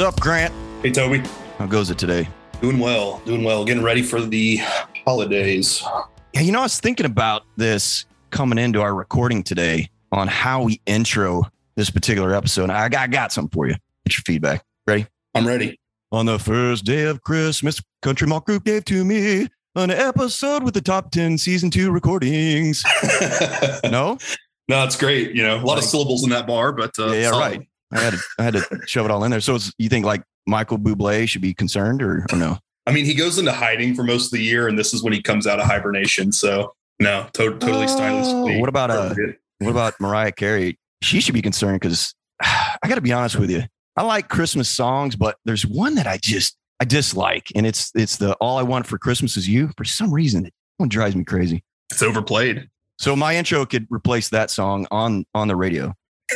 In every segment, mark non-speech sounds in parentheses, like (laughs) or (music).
What's up, Grant? Hey, Toby. How goes it today? Doing well, doing well. Getting ready for the holidays. Yeah, you know, I was thinking about this coming into our recording today on how we intro this particular episode. I got, I got something for you. Get your feedback. Ready? I'm ready. On the first day of Christmas, Country Malt Group gave to me an episode with the top 10 season two recordings. (laughs) no? No, it's great. You know, a lot of syllables in that bar, but uh, yeah, yeah right. I had to, I had to shove it all in there. So it's, you think like Michael Bublé should be concerned or, or no? I mean, he goes into hiding for most of the year, and this is when he comes out of hibernation. So no, to- totally stylistically. Oh, what about, uh. What about Mariah Carey? She should be concerned because (sighs) I got to be honest with you. I like Christmas songs, but there's one that I just I dislike, and it's it's the "All I Want for Christmas Is You." For some reason, it one drives me crazy. It's overplayed. So my intro could replace that song on on the radio. (laughs)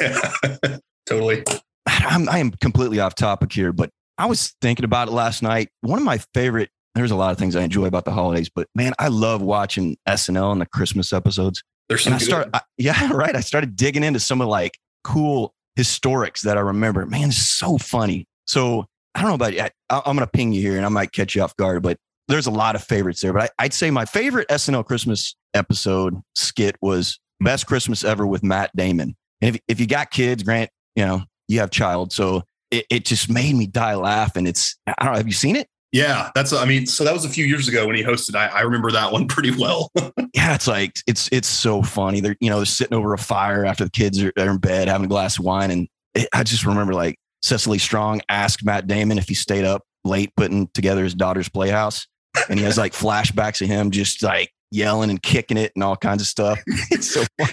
totally. I'm, I am completely off topic here, but I was thinking about it last night. One of my favorite. There's a lot of things I enjoy about the holidays, but man, I love watching SNL and the Christmas episodes. There's some and I start, I, (laughs) yeah, right. I started digging into some of like cool historics that I remember. Man, it's so funny. So I don't know about you. I, I'm going to ping you here and I might catch you off guard, but there's a lot of favorites there. But I, I'd say my favorite SNL Christmas episode skit was Best Christmas Ever with Matt Damon. And if, if you got kids, Grant, you know, you have child. So it, it just made me die laughing. It's, I don't know, have you seen it? yeah, that's. I mean, so that was a few years ago when he hosted. I, I remember that one (laughs) pretty well. (laughs) yeah, it's like it's it's so funny. They're you know they're sitting over a fire after the kids are, are in bed having a glass of wine, and it, I just remember like Cecily Strong asked Matt Damon if he stayed up late putting together his daughter's playhouse, and he has like (laughs) flashbacks of him just like yelling and kicking it and all kinds of stuff. it's so fun.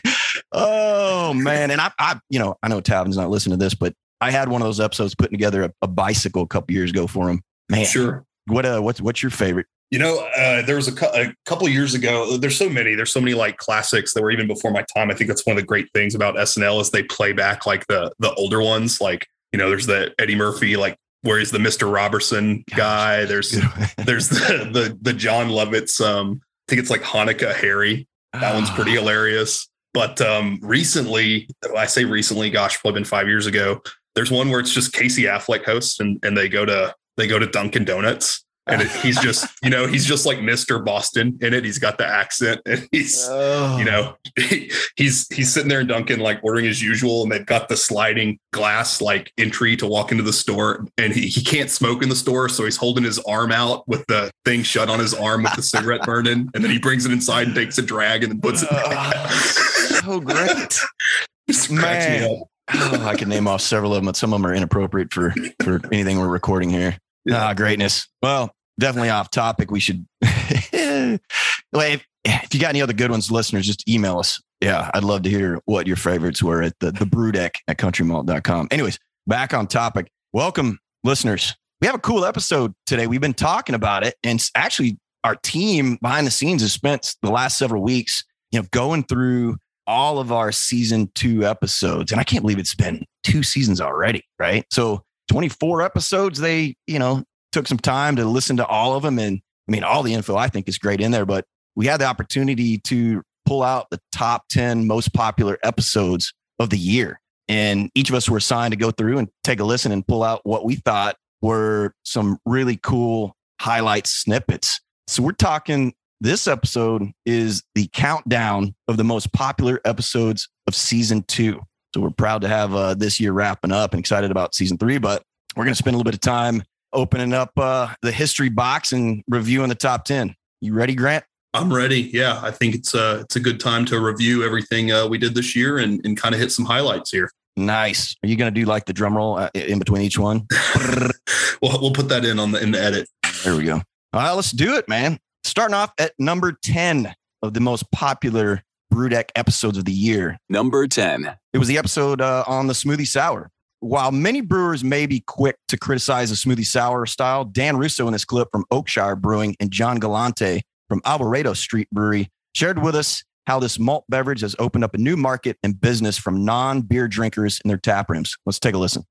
Oh man, and I I you know I know Tavin's not listening to this, but I had one of those episodes putting together a, a bicycle a couple years ago for him. Man, sure. what uh what's what's your favorite? You know, uh, there was a, cou- a couple years ago. There's so many. There's so many like classics that were even before my time. I think that's one of the great things about SNL is they play back like the the older ones. Like you know, there's the Eddie Murphy like where he's the Mr. Robertson guy. There's (laughs) there's the the the Jon Lovitz. Um, I think it's like Hanukkah Harry. That one's pretty hilarious. But um, recently, I say recently, gosh, probably been five years ago. There's one where it's just Casey Affleck hosts, and and they go to they go to Dunkin' Donuts, and it, he's just (laughs) you know he's just like Mr. Boston in it. He's got the accent, and he's Oh. you know he, (laughs) he's he's sitting there in Dunkin' like ordering as usual, and they've got the sliding glass like entry to walk into the store, and he, he can't smoke in the store, so he's holding his arm out with the thing shut on his arm with the cigarette (laughs) burning, and then he brings it inside and takes a drag and then puts it back. So great. (laughs) Just cracks me Man. Oh, I can name off several of them, but some of them are inappropriate for for anything we're recording here. Yeah. Ah, greatness. Well, definitely off topic. We should. (laughs) if, if you got any other good ones, listeners, just email us. Yeah, I'd love to hear what your favorites were at the the brew deck at countrymalt.com. Anyways, back on topic. Welcome, listeners. We have a cool episode today. We've been talking about it, and actually, our team behind the scenes has spent the last several weeks, you know, going through all of our season two episodes. And I can't believe it's been two seasons already, right? So 24 episodes, they, you know, took some time to listen to all of them. And I mean, all the info I think is great in there, but we had the opportunity to pull out the top 10 most popular episodes of the year. And each of us were assigned to go through and take a listen and pull out what we thought were some really cool highlight snippets. So we're talking this episode is the countdown of the most popular episodes of season two. So we're proud to have uh, this year wrapping up and excited about season three, but we're going to spend a little bit of time opening up uh, the history box and reviewing the top 10. You ready, Grant? I'm ready. Yeah, I think it's a it's a good time to review everything uh, we did this year and, and kind of hit some highlights here. Nice. Are you going to do like the drum roll uh, in between each one? (laughs) we'll we'll put that in on the in the edit. There we go. All right, let's do it, man. Starting off at number 10 of the most popular BrewDeck episodes of the year. Number 10. It was the episode uh, on the smoothie sour. While many brewers may be quick to criticize the smoothie sour style, Dan Russo in this clip from Oakshire Brewing and John Galante from Alvarado Street Brewery shared with us how this malt beverage has opened up a new market and business from non-beer drinkers in their tap rooms. Let's take a listen.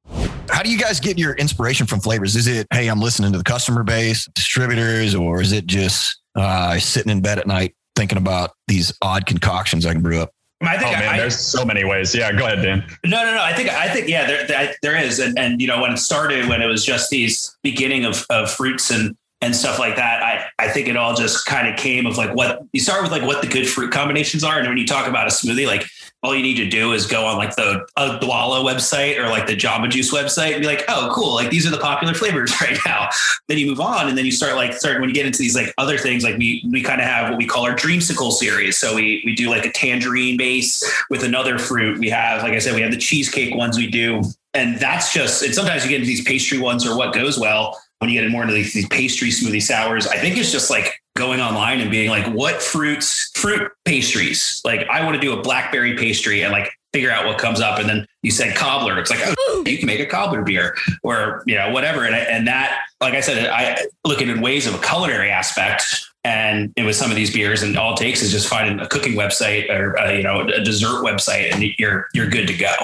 How do you guys get your inspiration from flavors? Is it, hey, I'm listening to the customer base, distributors, or is it just uh, sitting in bed at night thinking about these odd concoctions I can brew up? I think oh man, I, there's so many ways. Yeah, go ahead, Dan. No, no, no. I think I think yeah, there there, there is, and and you know when it started, when it was just these beginning of of fruits and and stuff like that. I, I think it all just kind of came of like what you start with like what the good fruit combinations are. And when you talk about a smoothie, like all you need to do is go on like the uh, Odwalla website or like the Jamba Juice website and be like, oh, cool. Like these are the popular flavors (laughs) right now. Then you move on and then you start like start when you get into these like other things, like we we kind of have what we call our dreamsicle series. So we we do like a tangerine base with another fruit. We have, like I said, we have the cheesecake ones we do. And that's just and sometimes you get into these pastry ones or what goes well when you get more into these, these pastry smoothie sours, I think it's just like going online and being like, what fruits, fruit pastries? Like, I want to do a blackberry pastry and like figure out what comes up. And then you said cobbler. It's like, oh, you can make a cobbler beer or, you know, whatever. And, and that, like I said, I look at it in ways of a culinary aspect. And it was some of these beers, and all it takes is just finding a cooking website or uh, you know a dessert website, and you're you're good to go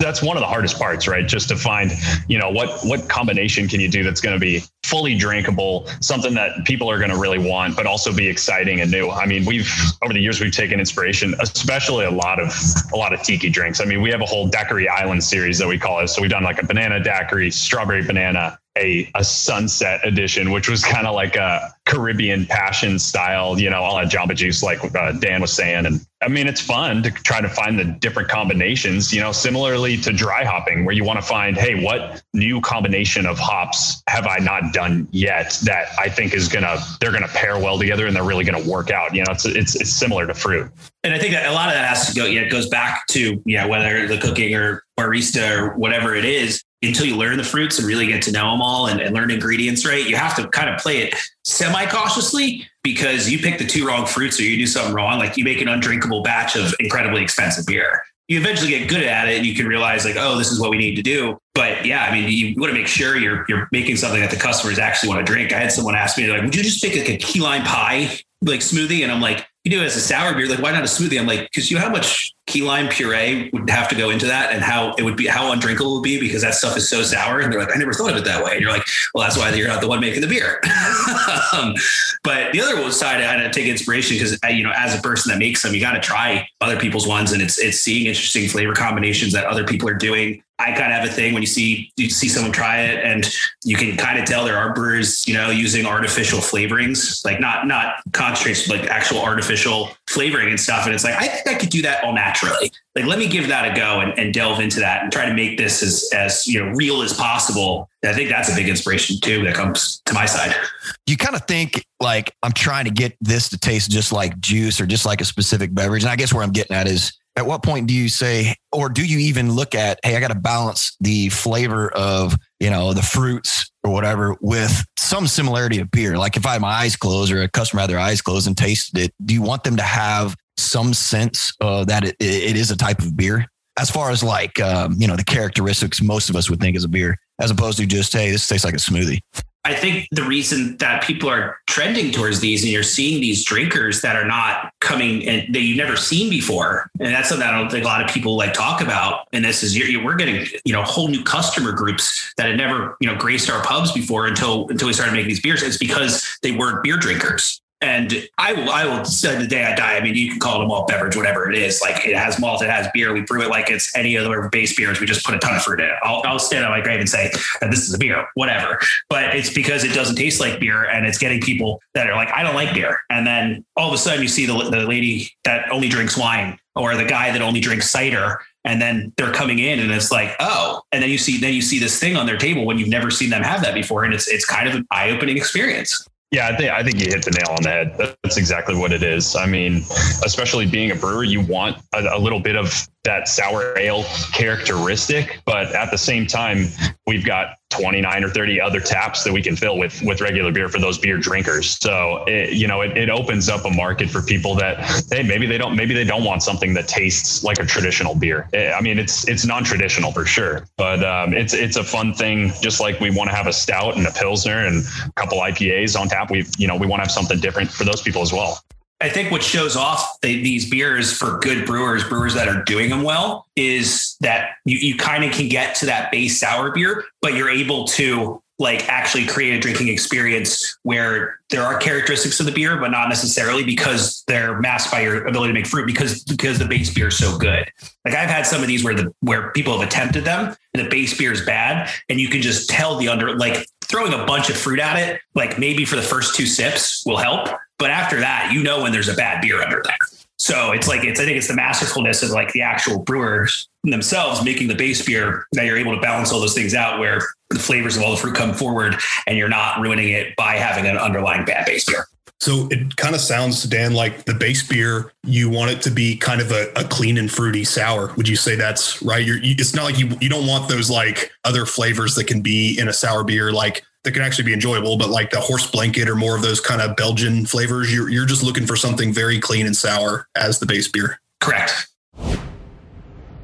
that's one of the hardest parts, right? Just to find, you know, what what combination can you do that's going to be fully drinkable, something that people are going to really want, but also be exciting and new. I mean, we've over the years we've taken inspiration, especially a lot of a lot of tiki drinks. I mean, we have a whole daiquiri island series that we call it. So we've done like a banana daiquiri, strawberry banana, a, a sunset edition, which was kind of like a Caribbean passion style, you know, all that Jamba Juice, like uh, Dan was saying. And I mean, it's fun to try to find the different combinations, you know, similarly to dry hopping, where you want to find, hey, what new combination of hops have I not done yet that I think is gonna they're gonna pair well together and they're really gonna work out. You know, it's it's it's similar to fruit. And I think that a lot of that has to go, yeah, it goes back to, know, whether the cooking or barista or whatever it is, until you learn the fruits and really get to know them all and, and learn ingredients right, you have to kind of play it semi cautiously because you pick the two wrong fruits or you do something wrong. Like you make an undrinkable batch of incredibly expensive beer. You eventually get good at it and you can realize like, oh, this is what we need to do. But yeah, I mean, you want to make sure you're you're making something that the customers actually want to drink. I had someone ask me like, would you just make like a key lime pie like smoothie? And I'm like, you do it as a sour beer. Like, why not a smoothie? I'm like, because you know how much key lime puree would have to go into that and how it would be, how undrinkable it would be because that stuff is so sour. And they're like, I never thought of it that way. And you're like, well, that's why you're not the one making the beer. (laughs) um, but the other side, I had to take inspiration because, uh, you know, as a person that makes them, you got to try other people's ones and it's, it's seeing interesting flavor combinations that other people are doing I kind of have a thing when you see you see someone try it, and you can kind of tell there are brewers, you know, using artificial flavorings, like not not concentrates, like actual artificial flavoring and stuff. And it's like I think I could do that all naturally. Like let me give that a go and, and delve into that and try to make this as as you know real as possible. And I think that's a big inspiration too that comes to my side. You kind of think like I'm trying to get this to taste just like juice or just like a specific beverage, and I guess where I'm getting at is at what point do you say, or do you even look at, hey, I got to balance the flavor of, you know, the fruits or whatever with some similarity of beer? Like if I have my eyes closed or a customer had their eyes closed and tasted it, do you want them to have some sense uh, that it, it is a type of beer? As far as like, um, you know, the characteristics most of us would think is a beer, as opposed to just, hey, this tastes like a smoothie. I think the reason that people are trending towards these and you're seeing these drinkers that are not coming and that you've never seen before, and that's something I don't think a lot of people like talk about. And this is you're, we're getting you know whole new customer groups that had never you know graced our pubs before until until we started making these beers. It's because they weren't beer drinkers. And I will, I will say the day I die. I mean, you can call it a malt beverage, whatever it is. Like it has malt, it has beer. We brew it like it's any other base beers. We just put a ton of fruit in it. I'll, I'll stand on my grave and say that this is a beer, whatever. But it's because it doesn't taste like beer, and it's getting people that are like, I don't like beer. And then all of a sudden, you see the the lady that only drinks wine, or the guy that only drinks cider, and then they're coming in and it's like oh and then you see then you see this thing on their table when you've never seen them have that before and it's it's kind of an eye-opening experience yeah, I think I think you hit the nail on the head. That's exactly what it is. I mean, especially being a brewer, you want a, a, little bit of that sour ale characteristic, but at the same time, we've got 29 or 30 other taps that we can fill with with regular beer for those beer drinkers. So it, you know, it, it opens up a market for people that hey, maybe they don't maybe they don't want something that tastes like a traditional beer. Eh, I mean, it's it's non-traditional for sure, but um, it's it's a fun thing. Just like we want to have a stout and a pilsner and a couple IPAs on tap, we you know we want to have something different for those people as well. I think what shows off the, these beers for good brewers, brewers that are doing them well, is that you, you kind of can get to that base sour beer, but you're able to like actually create a drinking experience where there are characteristics of the beer, but not necessarily because they're masked by your ability to make fruit because because the base beer is so good. Like I've had some of these where the where people have attempted them and the base beer is bad, and you can just tell the under like throwing a bunch of fruit at it, like maybe for the first two sips will help. But after that, you know when there's a bad beer under there. So it's like it's I think it's the masterfulness of like the actual brewers themselves making the base beer that you're able to balance all those things out where the flavors of all the fruit come forward and you're not ruining it by having an underlying bad base beer. So it kind of sounds, Dan, like the base beer, you want it to be kind of a, a clean and fruity sour. Would you say that's right? You're, you, it's not like you, you don't want those like other flavors that can be in a sour beer, like that can actually be enjoyable, but like the horse blanket or more of those kind of Belgian flavors, you're, you're just looking for something very clean and sour as the base beer. Correct.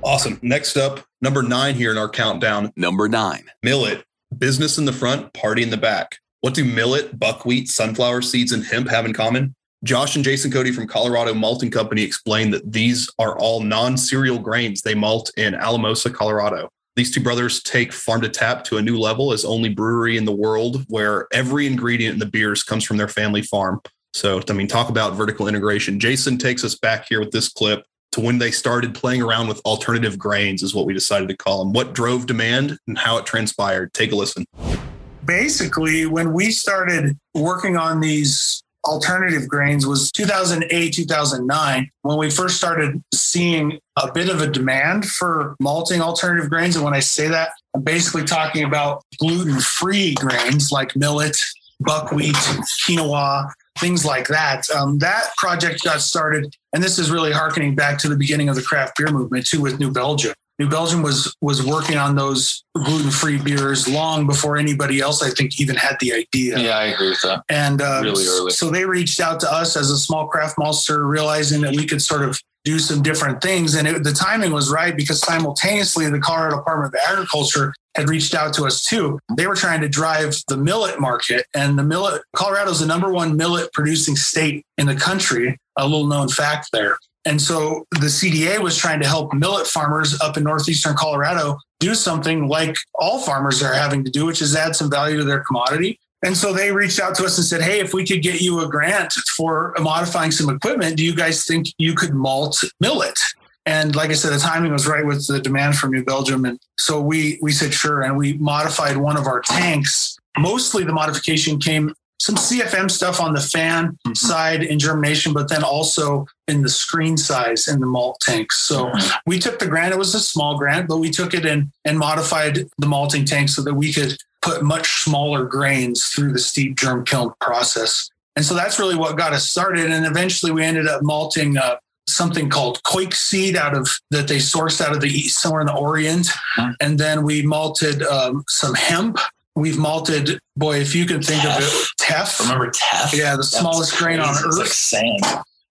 Awesome. Next up, number nine here in our countdown. Number nine. Millet, business in the front, party in the back. What do millet, buckwheat, sunflower seeds, and hemp have in common? Josh and Jason Cody from Colorado Malting Company explain that these are all non cereal grains they malt in Alamosa, Colorado. These two brothers take farm to tap to a new level as only brewery in the world where every ingredient in the beers comes from their family farm. So, I mean, talk about vertical integration. Jason takes us back here with this clip to when they started playing around with alternative grains, is what we decided to call them. What drove demand and how it transpired. Take a listen. Basically, when we started working on these alternative grains was 2008 2009 when we first started seeing a bit of a demand for malting alternative grains. And when i say that i'm basically talking about gluten-free grains like millet buckwheat quinoa things like that. Um, that project got started and this is really harkening back to the beginning of the craft beer movement too with New Belgium New Belgium was was working on those gluten free beers long before anybody else, I think, even had the idea. Yeah, I agree with that. And uh, Really early. so they reached out to us as a small craft maltster, realizing that we could sort of do some different things. And it, the timing was right because simultaneously the Colorado Department of Agriculture had reached out to us too. They were trying to drive the millet market, and the millet Colorado is the number one millet producing state in the country. A little known fact there. And so the CDA was trying to help millet farmers up in northeastern Colorado do something like all farmers are having to do, which is add some value to their commodity. And so they reached out to us and said, Hey, if we could get you a grant for modifying some equipment, do you guys think you could malt millet? And like I said, the timing was right with the demand from New Belgium. And so we we said sure. And we modified one of our tanks. Mostly the modification came some CFM stuff on the fan side in germination, but then also in the screen size in the malt tanks. So we took the grant. It was a small grant, but we took it in and modified the malting tank so that we could put much smaller grains through the steep germ kiln process. And so that's really what got us started. And eventually we ended up malting uh, something called coix seed out of that they sourced out of the east, somewhere in the Orient. Mhm. And then we malted um, some hemp. We've malted, boy, if you can think of it, teff. Remember Teff? Yeah, the smallest grain on earth. like sand.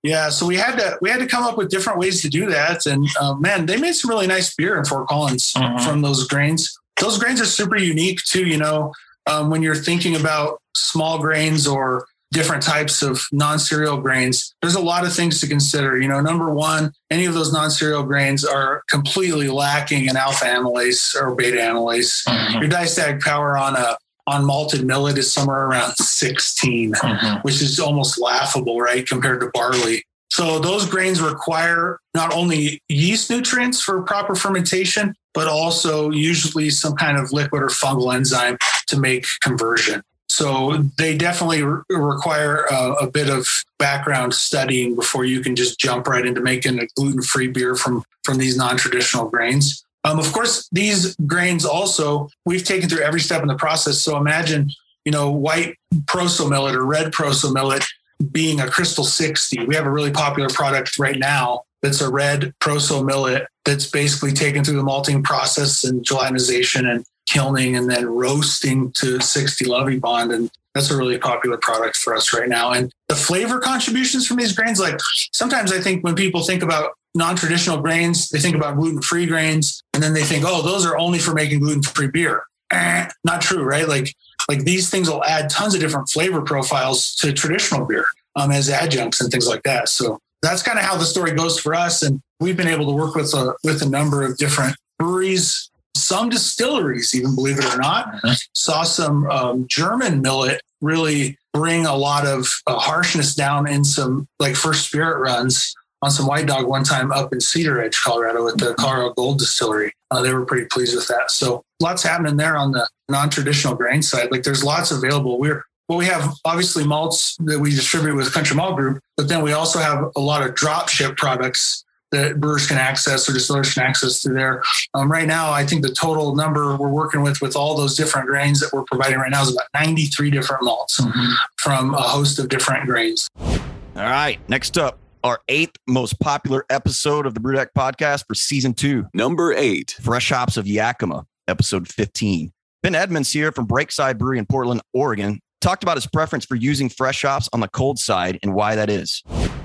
Yeah, so we had to we had to come up with different ways to do that, and uh, man, they made some really nice beer in Fort Collins Mhm. from those grains. Those grains are super unique too. You know, um, when you're thinking about small grains or different types of non-cereal grains, there's a lot of things to consider. You know, number one, any of those non-cereal grains are completely lacking in alpha amylase or beta amylase. Mhm. Your diastatic power on a on malted millet is somewhere around 16 Mhm. which is almost laughable, right, compared to barley. So those grains require not only yeast nutrients for proper fermentation, but also usually some kind of liquid or fungal enzyme to make conversion. So they definitely re- require a, a bit of background studying before you can just jump right into making a gluten-free beer from from these non-traditional grains. Um, of course, these grains also we've taken through every step in the process. So imagine, you know, white proso millet or red proso millet being a crystal 60. We have a really popular product right now that's a red proso millet that's basically taken through the malting process and gelatinization and kilning and then roasting to 60 Lovibond. And that's a really popular product for us right now. And the flavor contributions from these grains, like sometimes I think when people think about non-traditional grains, they think about gluten-free grains, and then they think, oh, those are only for making gluten-free beer. Eh, not true, right? Like like these things will add tons of different flavor profiles to traditional beer um, as adjuncts and things like that. So that's kind of how the story goes for us. And we've been able to work with a with a number of different breweries some distilleries, even believe it or not. Mm-hmm. Saw some um, German millet really bring a lot of uh, harshness down in some like first spirit runs on some white dog one time up in Cedar Edge, Colorado, at the mm-hmm. Colorado Gold Distillery. Uh, they were pretty pleased with that. So lots happening there on the non-traditional grain side. Like there's lots available. We're well, we have obviously malts that we distribute with Country Malt Group, but then we also have a lot of drop ship products that brewers can access or distillers can access through there. Um, right now, I think the total number we're working with with all those different grains that we're providing right now is about 93 different malts mm-hmm. from a host of different grains. All right, next up, our eighth most popular episode of the BrewDeck podcast for season two. Number eight, Fresh Hops of Yakima, episode 15. Ben Edmunds here from Breakside Brewery in Portland, Oregon, talked about his preference for using fresh hops on the cold side and why that is.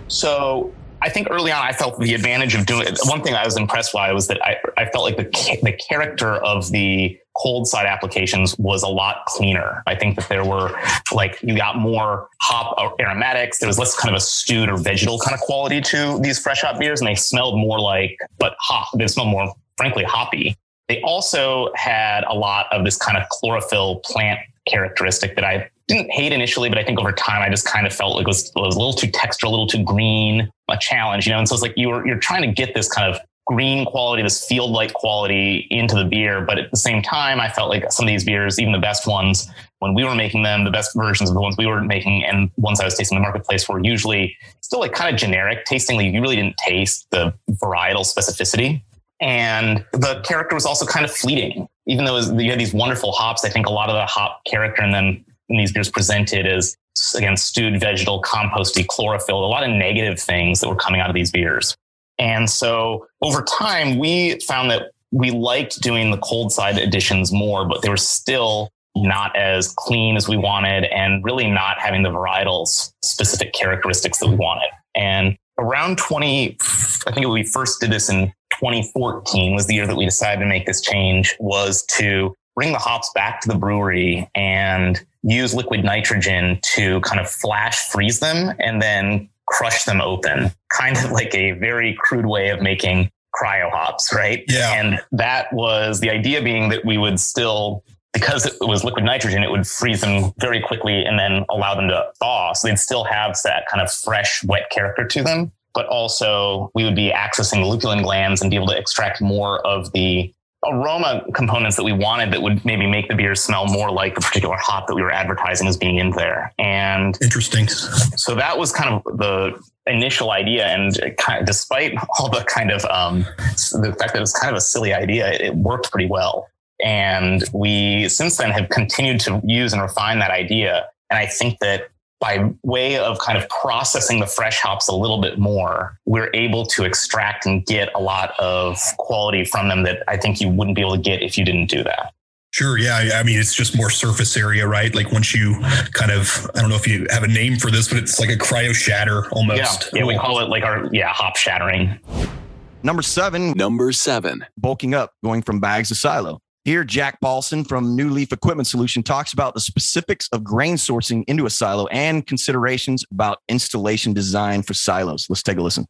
So I think early on I felt the advantage of doing it. One thing I was impressed by was that I, I felt like the the character of the cold side applications was a lot cleaner. I think that there were like you got more hop aromatics. There was less kind of a stewed or vegetal kind of quality to these fresh hop beers, and they smelled more like but hop. They smelled more, frankly, hoppy. They also had a lot of this kind of chlorophyll plant characteristic that I didn't hate initially, but I think over time I just kind of felt like it was, it was a little too texture, a little too green, a challenge, you know. And so it's like you were you're trying to get this kind of green quality, this field like quality into the beer, but at the same time, I felt like some of these beers, even the best ones, when we were making them, the best versions of the ones we were making and ones I was tasting in the marketplace were usually still like kind of generic. Tastingly, you really didn't taste the varietal specificity. And the character was also kind of fleeting. Even though you had these wonderful hops, I think a lot of the hop character in them in these beers presented as again stewed vegetal composty chlorophyll a lot of negative things that were coming out of these beers. And so over time we found that we liked doing the cold side additions more but they were still not as clean as we wanted and really not having the varietals specific characteristics that we wanted. And around 20 i think we first did this in 2014 was the year that we decided to make this change was to bring the hops back to the brewery and use liquid nitrogen to kind of flash freeze them and then crush them open, (laughs) kind of like a very crude way of making cryo hops, right? Yeah. And that was the idea being that we would still, because it was liquid nitrogen, it would freeze them very quickly and then allow them to thaw. So they'd still have that kind of fresh, wet character to them. But also, we would be accessing the lupulin glands and be able to extract more of the aroma components that we wanted that would maybe make the beer smell more like the particular hop that we were advertising as being in there. And interesting. So that was kind of the initial idea. And kind of, despite all the kind of um, the fact that it was kind of a silly idea, it, it worked pretty well. And we since then have continued to use and refine that idea. And I think that by way of kind of processing the fresh hops a little bit more, we're able to extract and get a lot of quality from them that I think you wouldn't be able to get if you didn't do that. Sure. Yeah. I mean, it's just more surface area, right? Like once you kind of, I don't know if you have a name for this, but it's like a cryo shatter almost. Yeah. Yeah. We call it like our, yeah, hop shattering. Number seven. Number seven. Bulking up, going from bags to silo. Here, Jack Paulson from New Leaf Equipment Solution talks about the specifics of grain sourcing into a silo and considerations about installation design for silos. Let's take a listen.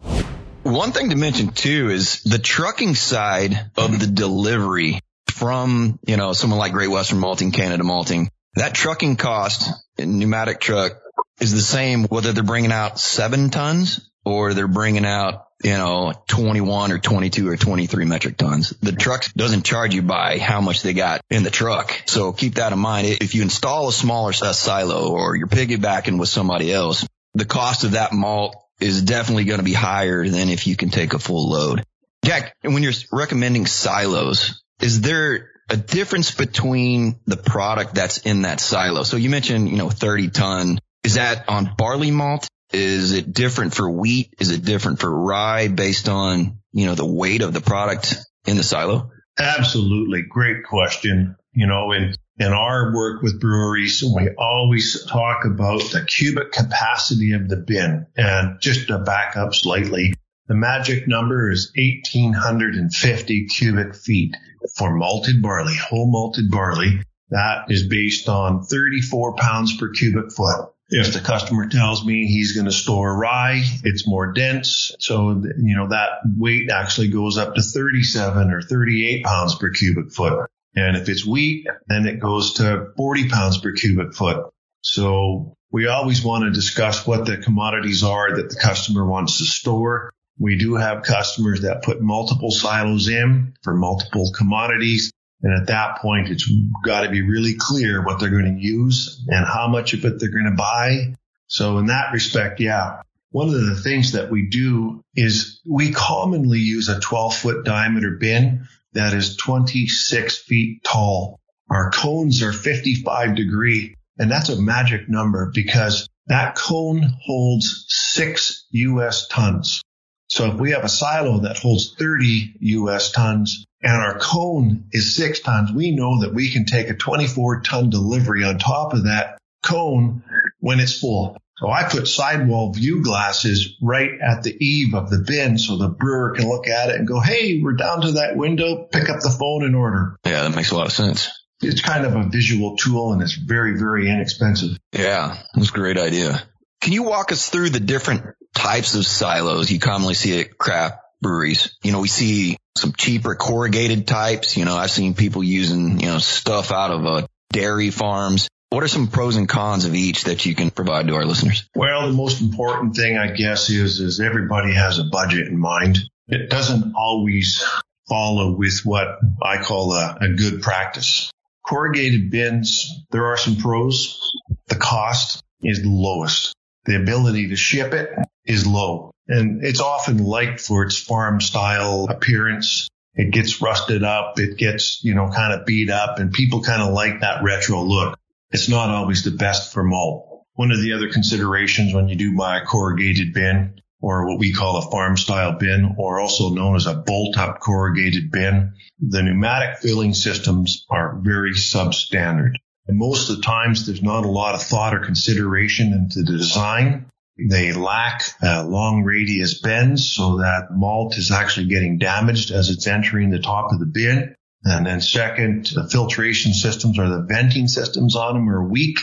One thing to mention too is the trucking side of the delivery from, you know, someone like Great Western Malting, Canada Malting. That trucking cost in pneumatic truck is the same whether they're bringing out seven tons or they're bringing out you know, 21 or 22 or 23 metric tons. The truck doesn't charge you by how much they got in the truck. So keep that in mind. If you install a smaller silo or you're piggybacking with somebody else, the cost of that malt is definitely going to be higher than if you can take a full load. Jack, when you're recommending silos, is there a difference between the product that's in that silo? So you mentioned, you know, 30 ton. Is that on barley malt? Is it different for wheat? Is it different for rye based on, you know, the weight of the product in the silo? Absolutely. Great question. You know, in, in our work with breweries, we always talk about the cubic capacity of the bin. And just to back up slightly, the magic number is 1850 cubic feet for malted barley, whole malted barley. That is based on 34 pounds per cubic foot. If the customer tells me he's going to store rye, it's more dense. So, you know, that weight actually goes up to 37 or 38 pounds per cubic foot. And if it's wheat, then it goes to 40 pounds per cubic foot. So we always want to discuss what the commodities are that the customer wants to store. We do have customers that put multiple silos in for multiple commodities. And at that point, it's got to be really clear what they're going to use and how much of it they're going to buy. So in that respect, yeah. One of the things that we do is we commonly use a 12 foot diameter bin that is 26 feet tall. Our cones are 55 degree and that's a magic number because that cone holds six US tons. So if we have a silo that holds 30 US tons and our cone is six tons, we know that we can take a 24 ton delivery on top of that cone when it's full. So I put sidewall view glasses right at the eave of the bin so the brewer can look at it and go, Hey, we're down to that window. Pick up the phone and order. Yeah, that makes a lot of sense. It's kind of a visual tool and it's very, very inexpensive. Yeah, that's a great idea. Can you walk us through the different types of silos you commonly see at craft breweries? You know, we see some cheaper corrugated types. You know, I've seen people using, you know, stuff out of uh, dairy farms. What are some pros and cons of each that you can provide to our listeners? Well, the most important thing, I guess, is, is everybody has a budget in mind. It doesn't always follow with what I call a, a good practice. Corrugated bins, there are some pros. The cost is the lowest. The ability to ship it is low. And it's often liked for its farm style appearance. It gets rusted up. It gets, you know, kind of beat up and people kind of like that retro look. It's not always the best for malt. One of the other considerations when you do buy a corrugated bin or what we call a farm style bin or also known as a bolt up corrugated bin, the pneumatic filling systems are very substandard. And most of the times there's not a lot of thought or consideration into the design. They lack uh, long radius bends so that malt is actually getting damaged as it's entering the top of the bin. And then second, the filtration systems or the venting systems on them are weak.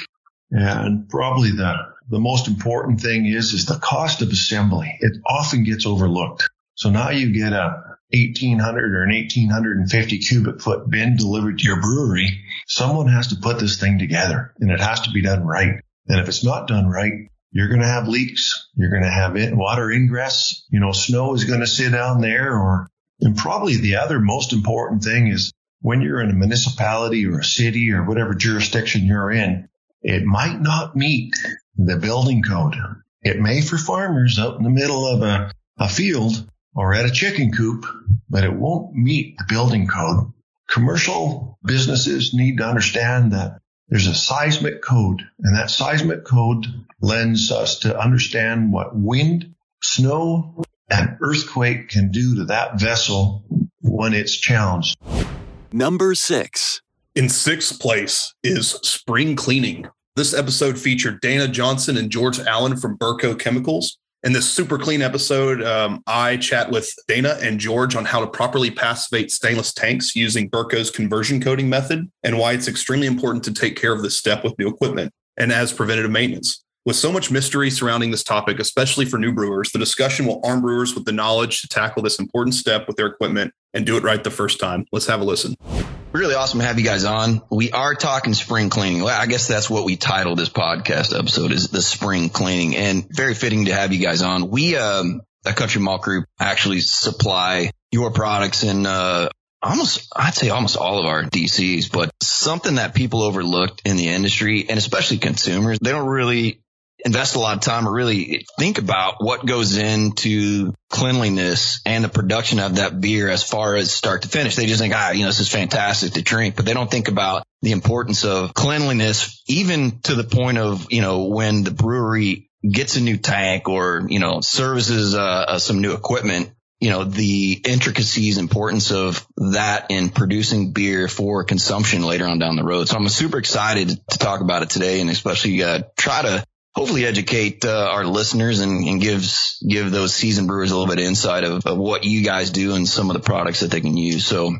And probably the, the most important thing is, is the cost of assembly. It often gets overlooked. So now you get a 1800 or an 1850 cubic foot bin delivered to your brewery. Someone has to put this thing together and it has to be done right. And if it's not done right, you're going to have leaks. You're going to have water ingress. You know, snow is going to sit down there or, and probably the other most important thing is when you're in a municipality or a city or whatever jurisdiction you're in, it might not meet the building code. It may for farmers out in the middle of a, a field or at a chicken coop, but it won't meet the building code. Commercial businesses need to understand that there's a seismic code and that seismic code lends us to understand what wind, snow, and earthquake can do to that vessel when it's challenged. Number six. In sixth place is spring cleaning. This episode featured Dana Johnson and George Allen from Birko Chemicals. In this super clean episode, um, I chat with Dana and George on how to properly passivate stainless tanks using Birko's conversion coating method and why it's extremely important to take care of this step with new equipment and as preventative maintenance. With so much mystery surrounding this topic, especially for new brewers, the discussion will arm brewers with the knowledge to tackle this important step with their equipment and do it right the first time. Let's have a listen. Really awesome to have you guys on. We are talking spring cleaning. Well, I guess that's what we titled this podcast episode is the spring cleaning and very fitting to have you guys on. We, um, a Country Malt Group actually supply your products in, uh, almost, I'd say almost all of our DCs, but something that people overlooked in the industry and especially consumers, they don't really invest a lot of time or really think about what goes into cleanliness and the production of that beer as far as start to finish. They just think, ah, you know, this is fantastic to drink, but they don't think about the importance of cleanliness, even to the point of, you know, when the brewery gets a new tank or, you know, services uh, uh, some new equipment, you know, the intricacies, importance of that in producing beer for consumption later on down the road. So I'm super excited to talk about it today and especially uh, try to hopefully educate uh, our listeners and, and gives give those seasoned brewers a little bit of insight of, of what you guys do and some of the products that they can use. So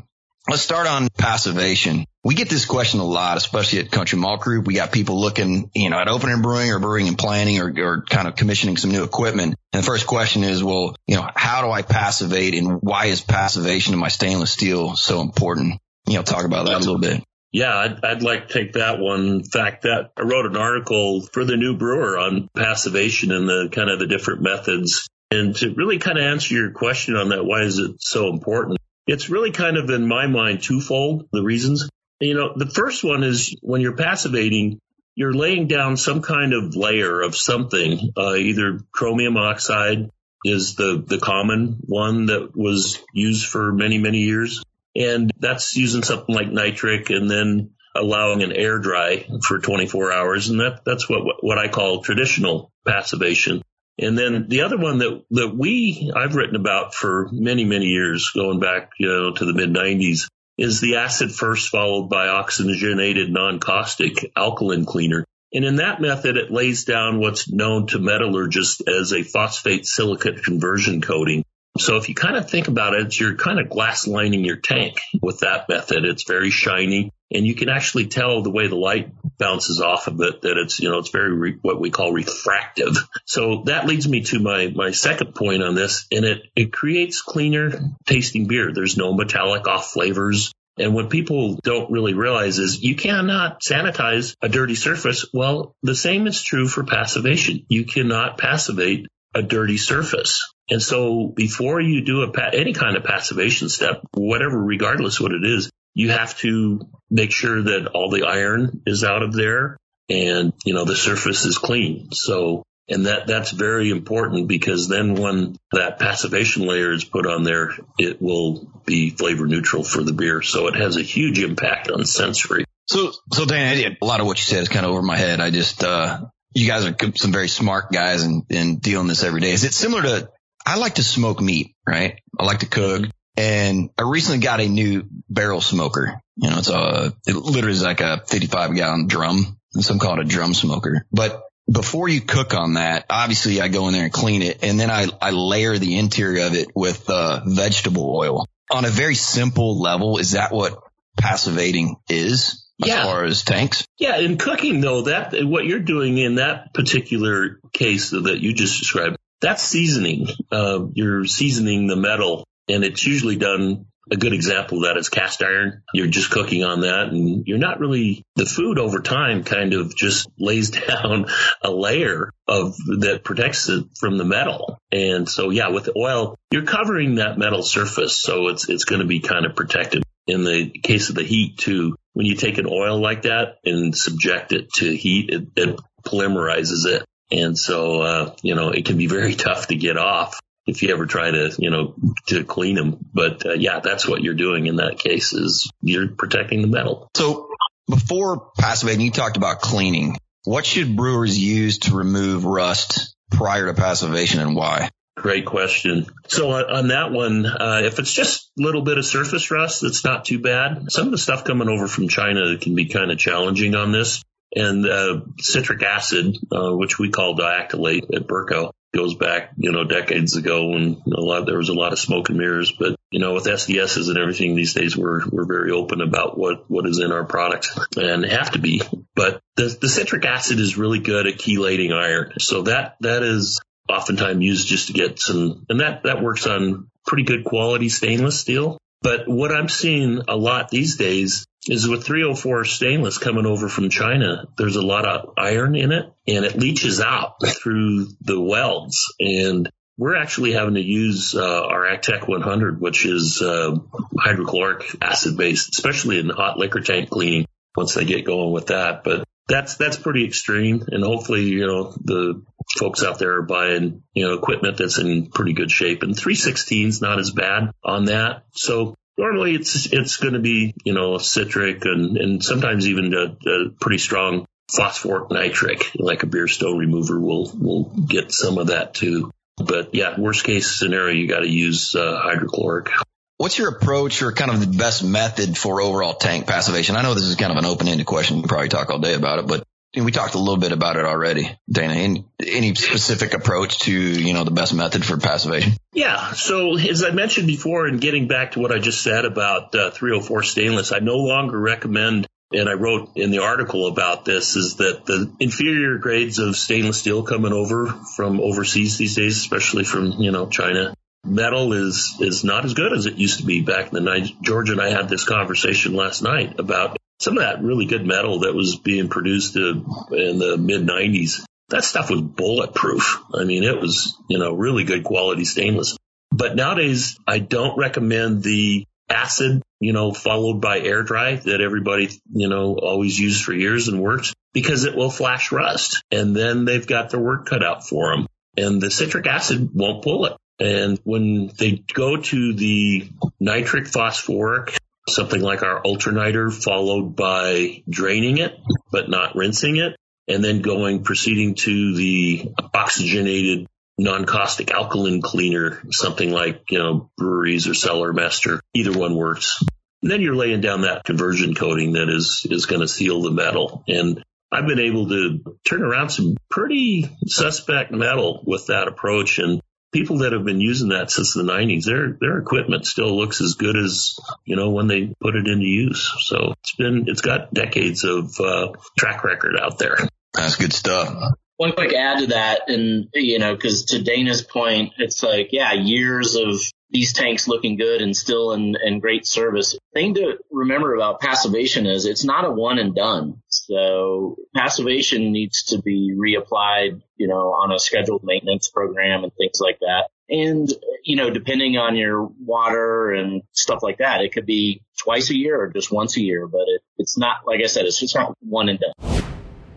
let's start on passivation. We get this question a lot, especially at Country Malt Group. We got people looking, you know, at opening brewing or brewing and planning or, or kind of commissioning some new equipment. And the first question is, well, you know, how do I passivate and why is passivation in my stainless steel so important? You know, talk about that a little bit. Yeah, I'd, I'd, like to take that one. In fact, that I wrote an article for the new brewer on passivation and the kind of the different methods. And to really kind of answer your question on that, why is it so important? It's really kind of in my mind twofold, the reasons. You know, the first one is when you're passivating, you're laying down some kind of layer of something, uh, either chromium oxide is the, the common one that was used for many, many years. And that's using something like nitric and then allowing an air dry for 24 hours. And that, that's what, what I call traditional passivation. And then the other one that, that we, I've written about for many, many years, going back, you know, to the mid nineties is the acid first followed by oxygenated non-caustic alkaline cleaner. And in that method, it lays down what's known to metallurgists as a phosphate silicate conversion coating. So if you kind of think about it, you're kind of glass lining your tank with that method. It's very shiny and you can actually tell the way the light bounces off of it that it's, you know, it's very re- what we call refractive. So that leads me to my, my second point on this and it, it creates cleaner tasting beer. There's no metallic off flavors. And what people don't really realize is you cannot sanitize a dirty surface. Well, the same is true for passivation. You cannot passivate a dirty surface. And so before you do a any kind of passivation step, whatever, regardless what it is, you have to make sure that all the iron is out of there and, you know, the surface is clean. So, and that, that's very important because then when that passivation layer is put on there, it will be flavor neutral for the beer. So it has a huge impact on sensory. So, so Dan, a lot of what you said is kind of over my head. I just, uh, you guys are some very smart guys and, and dealing this every day. Is it similar to, I like to smoke meat, right? I like to cook. And I recently got a new barrel smoker. You know, it's a, it literally is like a 55 gallon drum. And some call it a drum smoker. But before you cook on that, obviously I go in there and clean it and then I, I layer the interior of it with uh, vegetable oil on a very simple level. Is that what passivating is as yeah. far as tanks? Yeah. In cooking though, that what you're doing in that particular case that you just described, that's seasoning. Uh, you're seasoning the metal and it's usually done a good example of that is cast iron. You're just cooking on that and you're not really, the food over time kind of just (laughs) lays down a layer of that protects it from the metal. And so, yeah, with oil, you're covering that metal surface. So it's, it's going to be kind of protected. In the case of the heat too, when you take an oil like that and subject it to heat, it, it polymerizes it. And so, uh, you know, it can be very (laughs) tough to get off if you ever try to, you know, to clean them. But uh, yeah, that's what you're doing in that case is you're protecting the metal. So before passivating, you talked about cleaning. What should brewers use to remove rust prior to passivation and why? Great question. So on that one, uh, if it's just a little bit of surface rust, it's not too bad. Some of the stuff coming over from China can be kind of challenging on this. And uh, citric acid, uh, which we call diactylate at Birko, goes back, you know, decades ago when a lot there was a lot of smoke and mirrors. But you know, with SDSs and everything these days, we're we're very open about what what is in our products and have to be. But the the citric acid is really good at chelating iron, so that that is oftentimes used just to get some, and that that works on pretty good quality stainless steel. But what I'm seeing a lot these days is with 304 stainless coming over from China, there's a lot of iron in it and it leaches out (laughs) through the welds. And we're actually having to use uh, our Actec 100, which is uh, hydrochloric acid based, especially in hot liquor tank cleaning once they get going with that. But that's that's pretty extreme, and hopefully, you know, the folks out there are buying, you know, equipment that's in pretty good shape. And 316 is not as bad on that. So normally it's it's going to be you know citric and and sometimes even a, a pretty strong phosphoric nitric like a beer stone remover will will get some of that too but yeah worst case scenario you got to use uh, hydrochloric What's your approach or kind of the best method for overall tank passivation? I know this is kind of an open-ended question. We probably talk all day about it, but And we talked a little bit about it already, Dana. Any, any specific approach to, you know, the best method for passivation? Yeah. So as I mentioned before, and getting back to what I just said about uh, 304 stainless, I no longer recommend and I wrote in the article about this is that the inferior grades of stainless steel coming over from overseas these days, especially from, you know, China, metal is, is not as good as it used to be back in the 90s. George and I had this conversation last night about some of that really good metal that was being produced in the mid 90s. That stuff was bulletproof. I mean, it was, you know, really good quality stainless. But nowadays, I don't recommend the acid, you know, followed by air dry that everybody, you know, always used for years and works because it will flash rust. And then they've got their work cut out for them. And the citric acid won't pull it. And when they go to the nitric phosphoric, something like our ultraniter followed by draining it, but not rinsing it, and then going proceeding to the oxygenated non-caustic alkaline cleaner, something like, you know, breweries or Cellarmester. Either one works. And then you're laying down that conversion coating that is, is going to seal the metal. And I've been able to turn around some pretty suspect metal with that approach. And people that have been using that since the 90s, their their equipment still looks as good as you know when they put it into use. So it's been it's got decades of uh, track record out there. That's good stuff one quick add to that, and you know, because to Dana's point, it's like, yeah, years of these tanks looking good and still in, in great service. Thing to remember about passivation is it's not a one and done. So passivation needs to be reapplied, you know, on a scheduled maintenance program and things like that. And, you know, depending on your water and stuff like that, it could be twice a year or just once a year, but it, it's not, like I said, it's just not one and done.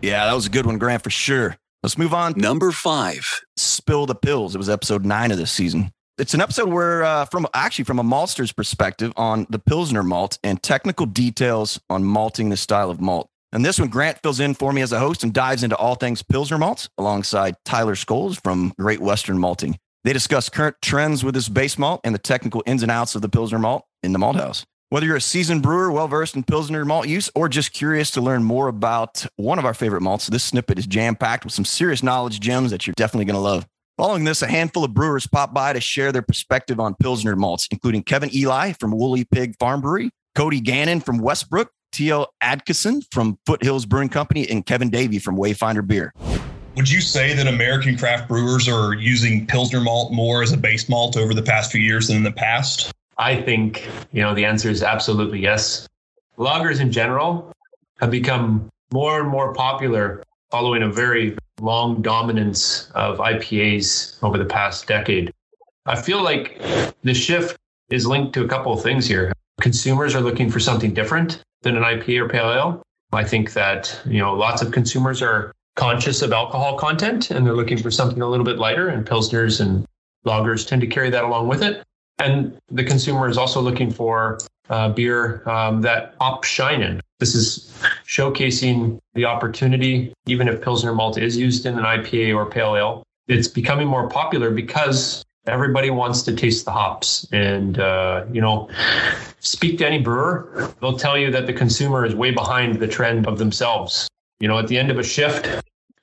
Yeah, that was a good one, Grant, for sure. Let's move on. Number five. Spill the Pills. It was episode nine of this season. It's an episode where, uh, from actually from a maltster's perspective on the Pilsner malt and technical details on malting this style of malt. And this one, Grant fills in for me as a host and dives into all things Pilsner malts alongside Tyler Scholes from Great Western Malting. They discuss current trends with this base malt and the technical ins and outs of the Pilsner malt in the malt house. Whether you're a seasoned brewer, well versed in Pilsner malt use, or just curious to learn more about one of our favorite malts, this snippet is jam packed with some serious knowledge gems that you're definitely going to love. Following this, a handful of brewers pop by to share their perspective on Pilsner malts, including Kevin Ely from Wooly Pig Farm Brewery, Cody Gannon from Westbrook, T.L. Adkisson from Foothills Brewing Company, and Kevin Davey from Wayfinder Beer. Would you say that American craft brewers are using Pilsner malt more as a base malt over the past few years than in the past? I think, you know, the answer is absolutely yes. Lagers in general have become more and more popular following a very long dominance of IPAs over the past decade. I feel like the shift is linked to a couple of things here. Consumers are looking for something different than an IPA or pale ale. I think that, you know, lots of consumers are conscious of alcohol content and they're looking for something a little bit lighter and pilsners and lagers tend to carry that along with it. And the consumer is also looking for uh, beer um, that pops shinin. This is showcasing the opportunity, even if Pilsner malt is used in an IPA or pale ale. It's becoming more popular because everybody wants to taste the hops. And, uh, you know, speak to any brewer, they'll tell you that the consumer is way behind the trend of themselves. You know, at the end of a shift,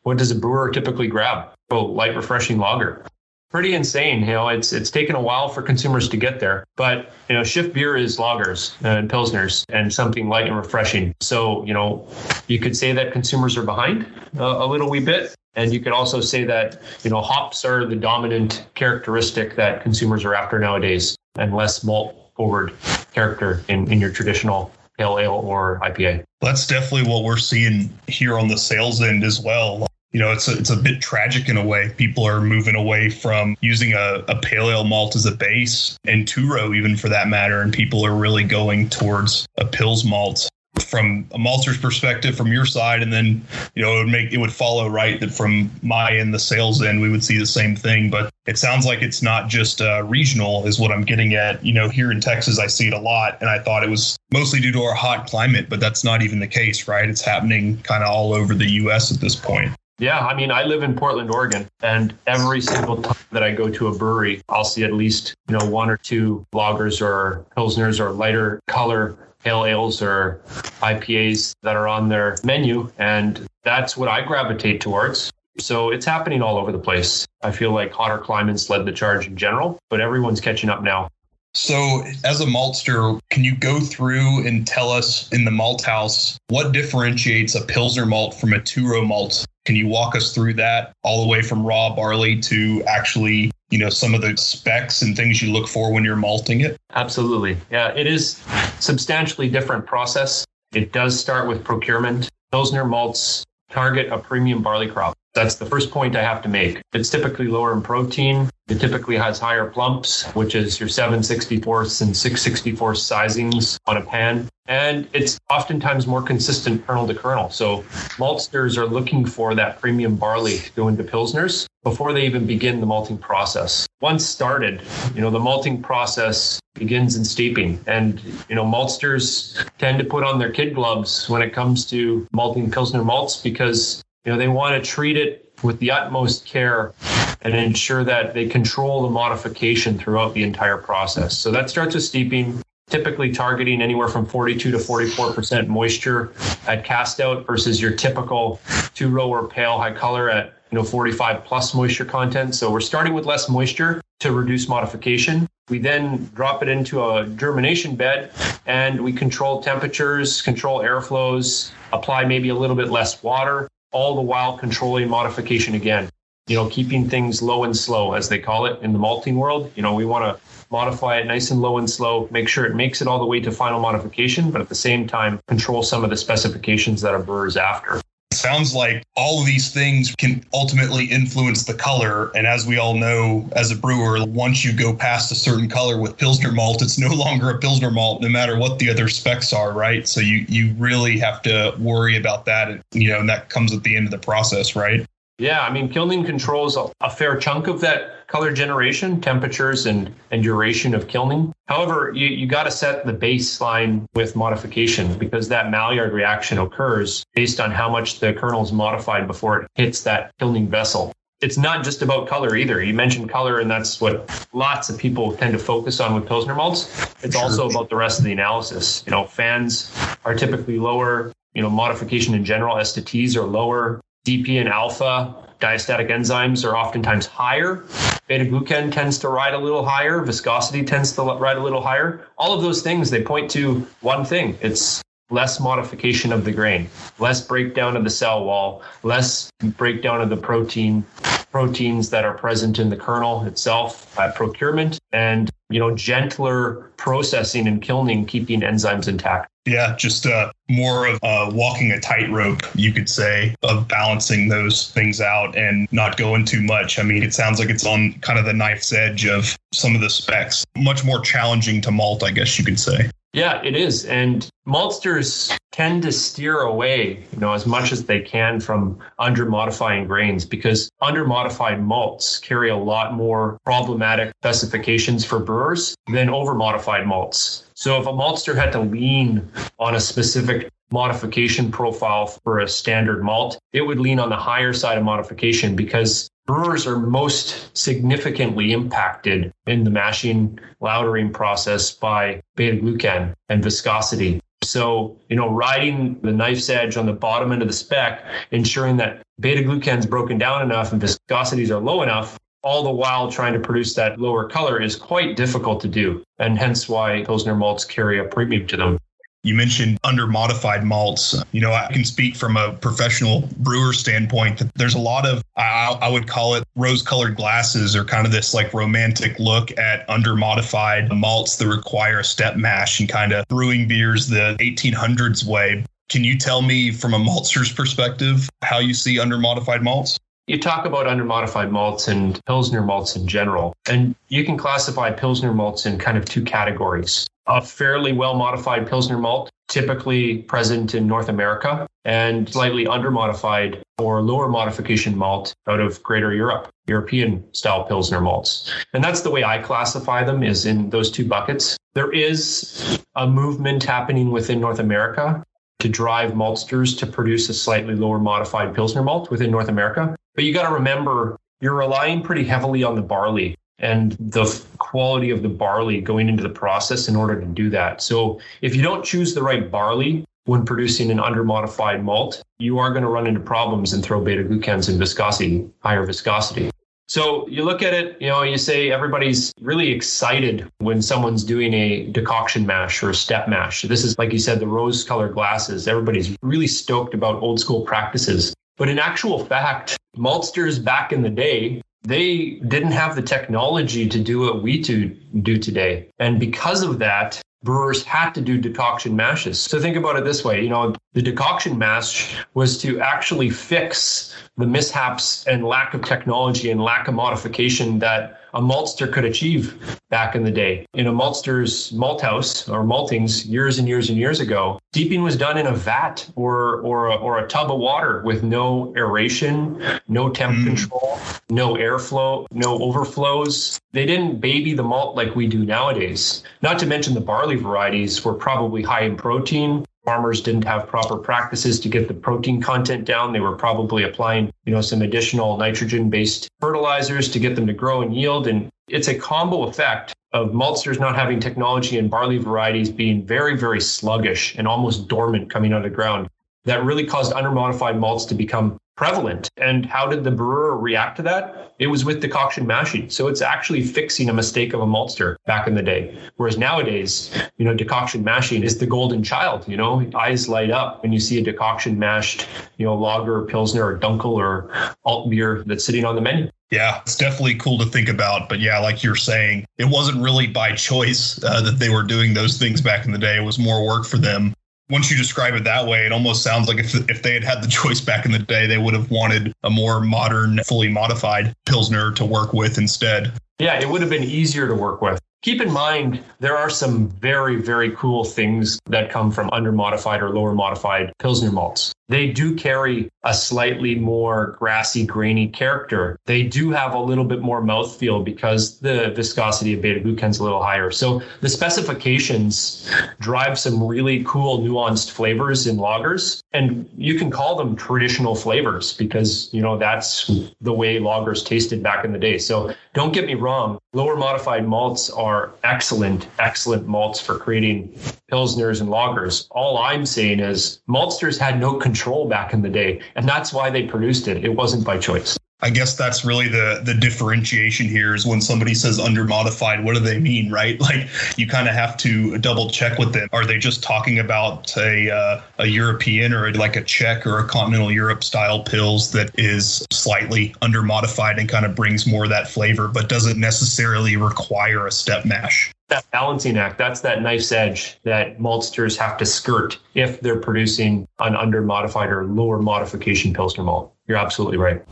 what does a brewer typically grab? Oh, light, refreshing lager pretty insane. You know, it's it's taken a while for consumers to get there, but you know, shift beer is lagers and pilsners and something light and refreshing. So you know, you could say that consumers are behind uh, a little wee bit. And you could also say that, you know, hops are the dominant characteristic that consumers are after nowadays and less malt forward character in, in your traditional pale ale or IPA. That's definitely what we're seeing here on the sales end as well you know, it's a, it's a bit tragic in a way. People are moving away from using a, a pale ale malt as a base and two row, even for that matter. And people are really going towards a Pils malt from a malter's perspective from your side and then you know it would make it would follow right that from my end the sales end we would see the same thing but it sounds like it's not just uh, regional is what i'm getting at you know here in texas i see it a lot and i thought it was mostly due to our hot climate but that's not even the case right it's happening kind of all over the us at this point yeah, I mean, I live in Portland, Oregon, and every single time that I go to a brewery, I'll see at least, you know, one or two lagers or pilsners or lighter color pale ales or IPAs that are on their menu. And that's what I gravitate towards. So it's happening all over the place. I feel like hotter climates led the charge in general, but everyone's catching up now. So, as a maltster, can you go through and tell us in the malt house what differentiates a Pilsner malt from a two row malt? Can you walk us through that all the way from raw barley to actually, you know, some of the specs and things you look for when you're malting it? Absolutely. Yeah, it is substantially different process. It does start with procurement. Pilsner malts target a premium barley crop. That's the first point I have to make. It's typically lower in protein. It typically has higher plumps, which is your 764ths and 664 sizings on a pan. And it's oftentimes more consistent kernel to kernel. So maltsters are looking for that premium barley to go into pilsners before they even begin the malting process. Once started, you know, the malting process begins in steeping. And, you know, maltsters tend to put on their kid gloves when it comes to malting pilsner malts because you know, they want to treat it with the utmost care and ensure that they control the modification throughout the entire process. So that starts with steeping, typically targeting anywhere from 42 to 44% moisture at cast out versus your typical two row or pale high color at you know 45 plus moisture content. So we're starting with less moisture to reduce modification. We then drop it into a germination bed and we control temperatures, control airflows, apply maybe a little bit less water all the while controlling modification again. You know, keeping things low and slow, as they call it in the malting world. You know, we want to modify it nice and low and slow, make sure it makes it all the way to final modification, but at the same time, control some of the specifications that a brewer is after sounds like all of these things can ultimately influence the color. And as we all know, as a brewer, once you go past a certain color with Pilsner malt, it's no (laughs) longer a Pilsner malt, no matter what the other specs are, right? So you, you really have to worry about that, you know, and that comes at the end of the process, right? Yeah, I mean, kilning controls a, a fair chunk of that color generation, temperatures, and, and duration of kilning. However, you, you got to set the baseline with modification because that Maillard reaction occurs based on how much the kernel is modified before it hits that kilning vessel. It's not just about color either. You mentioned color, and that's what lots of people tend to focus on with Pilsner malts. It's sure. also about the rest of the analysis. You know, FANs are typically lower. You know, modification in general, S to Ts are lower. DP and alpha diastatic enzymes are oftentimes higher. Beta glucan tends to ride a little higher. Viscosity tends to ride a little higher. All of those things, they point to one thing. It's less modification of the grain, less breakdown of the cell wall, less breakdown of the protein, proteins that are present in the kernel itself at procurement, and you know gentler processing and kilning, keeping enzymes intact. Yeah, just uh, more of uh, walking a tightrope, you could say, of balancing those things out and not going too much. I mean, it sounds like it's on kind of the knife's edge of some of the specs. Much more challenging to malt, I guess you could say. Yeah, it is. And maltsters tend to steer away, you know, as much as they can from under modifying grains because under modified malts carry a lot more problematic specifications for brewers than over modified malts. So if a maltster had to lean on a specific modification profile for a standard malt, it would lean on the higher side of modification because brewers are most significantly impacted in the mashing lautering process by beta glucan and viscosity. So, you know, riding the knife's edge on the bottom end of the spec, ensuring that beta glucan is broken down enough and viscosities are low enough, all the while trying to produce that lower color is quite difficult to do. And hence why Pilsner malts carry a premium to them. You mentioned under modified malts. You know, I can speak from a professional brewer standpoint that there's a lot of, I, I would call it rose colored glasses or kind of this like romantic look at under modified malts that require a step mash and kind of brewing beers the 1800s way. Can you tell me from a maltster's perspective how you see under modified malts? You talk about undermodified malts and Pilsner malts in general, and you can classify Pilsner malts in kind of two categories a fairly well modified Pilsner malt, typically present in North America, and slightly undermodified or lower modification malt out of Greater Europe, European style Pilsner malts. And that's the way I classify them is in those two buckets. There is a movement happening within North America to drive maltsters to produce a slightly lower modified Pilsner malt within North America. But you got to remember, you're relying pretty heavily on the barley and the quality of the barley going into the process in order to do that. So if you don't choose the right barley, when producing an undermodified malt, you are going to run into problems and throw beta glucans and viscosity, higher viscosity. So you look at it, you know, you say everybody's really excited when someone's doing a decoction mash or a step mash. This is, like you said, the rose colored glasses. Everybody's really stoked about old school practices. But in actual fact, maltsters back in the day, they didn't have the technology to do what we do, today. And because of that, brewers had to do decoction mashes. So think about it this way, you know, the decoction mash was to actually fix the mishaps and lack of technology and lack of modification that a maltster could achieve back in the day. In a maltster's malt house or maltings years and years and years ago, steeping was done in a vat or or a, or a tub of water with no aeration, no temp mm. control, no airflow, no overflows. They didn't baby the malt like we do nowadays. Not to mention the barley varieties were probably high in protein, farmers didn't have proper practices to get the protein content down. They were probably applying you know some additional nitrogen based fertilizers to get them to grow and yield. And it's a combo effect of maltsters not having technology and barley varieties being very very sluggish and almost dormant coming out of the ground that really caused undermodified malts to become prevalent. And how did the brewer react to that? It was with decoction mashing. So it's actually fixing a mistake of a maltster back in the day. Whereas nowadays, you know, decoction mashing is the golden child, you know, eyes light up when you see a decoction mashed, you know, lager, pilsner or dunkel or alt beer that's sitting on the menu. Yeah, it's definitely cool to think about. But yeah, like you're saying, it wasn't really by choice uh, that they were doing those things back in the day. It was more work for them once you describe it that way, it almost sounds like if, if they had had the choice back in the day, they would have wanted a more modern, fully modified Pilsner to work with instead. Yeah, it would have been easier to work with. Keep in mind, there are some very, very cool things that come from under modified or lower modified Pilsner malts. They do carry a slightly more grassy, grainy character. They do have a little bit more mouthfeel because the viscosity of beta glucan is a little higher. So the specifications drive some really cool, nuanced flavors in lagers. And you can call them traditional flavors because, you know, that's the way lagers tasted back in the day. So don't get me wrong, lower modified malts are excellent, excellent malts for creating pilsners and lagers. All I'm saying is maltsters had no control back in the day, and that's why they produced it. It wasn't by choice. I guess that's really the the differentiation here is when somebody says under modified, what do they mean, right? (laughs) Like you kind of have to double check with them. Are they just talking about a uh, a European or like a Czech or a continental Europe style pills that is slightly under modified and kind of brings more of that flavor, but doesn't necessarily require a step mash? That balancing act, that's that knife's edge that maltsters have to skirt if they're producing an under modified or lower modification Pilsner malt. You're absolutely right.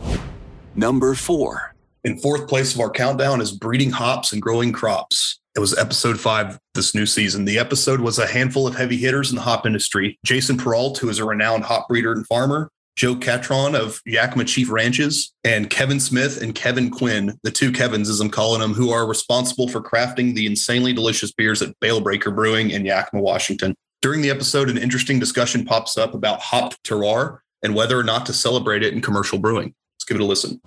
Number four. In fourth place of our countdown is breeding hops and growing crops. It was episode five this new season. The episode was a handful of heavy hitters in the hop industry. Jason Perrault, who is a renowned hop breeder and farmer, Joe Catron of Yakima Chief Ranches, and Kevin Smith and Kevin Quinn, the two Kevins, as I'm calling them, who are responsible for crafting the insanely delicious beers at Bale Breaker Brewing in Yakima, Washington. During the episode, an interesting discussion pops up about hop terroir and whether or not to celebrate it in commercial brewing. Let's give it a listen.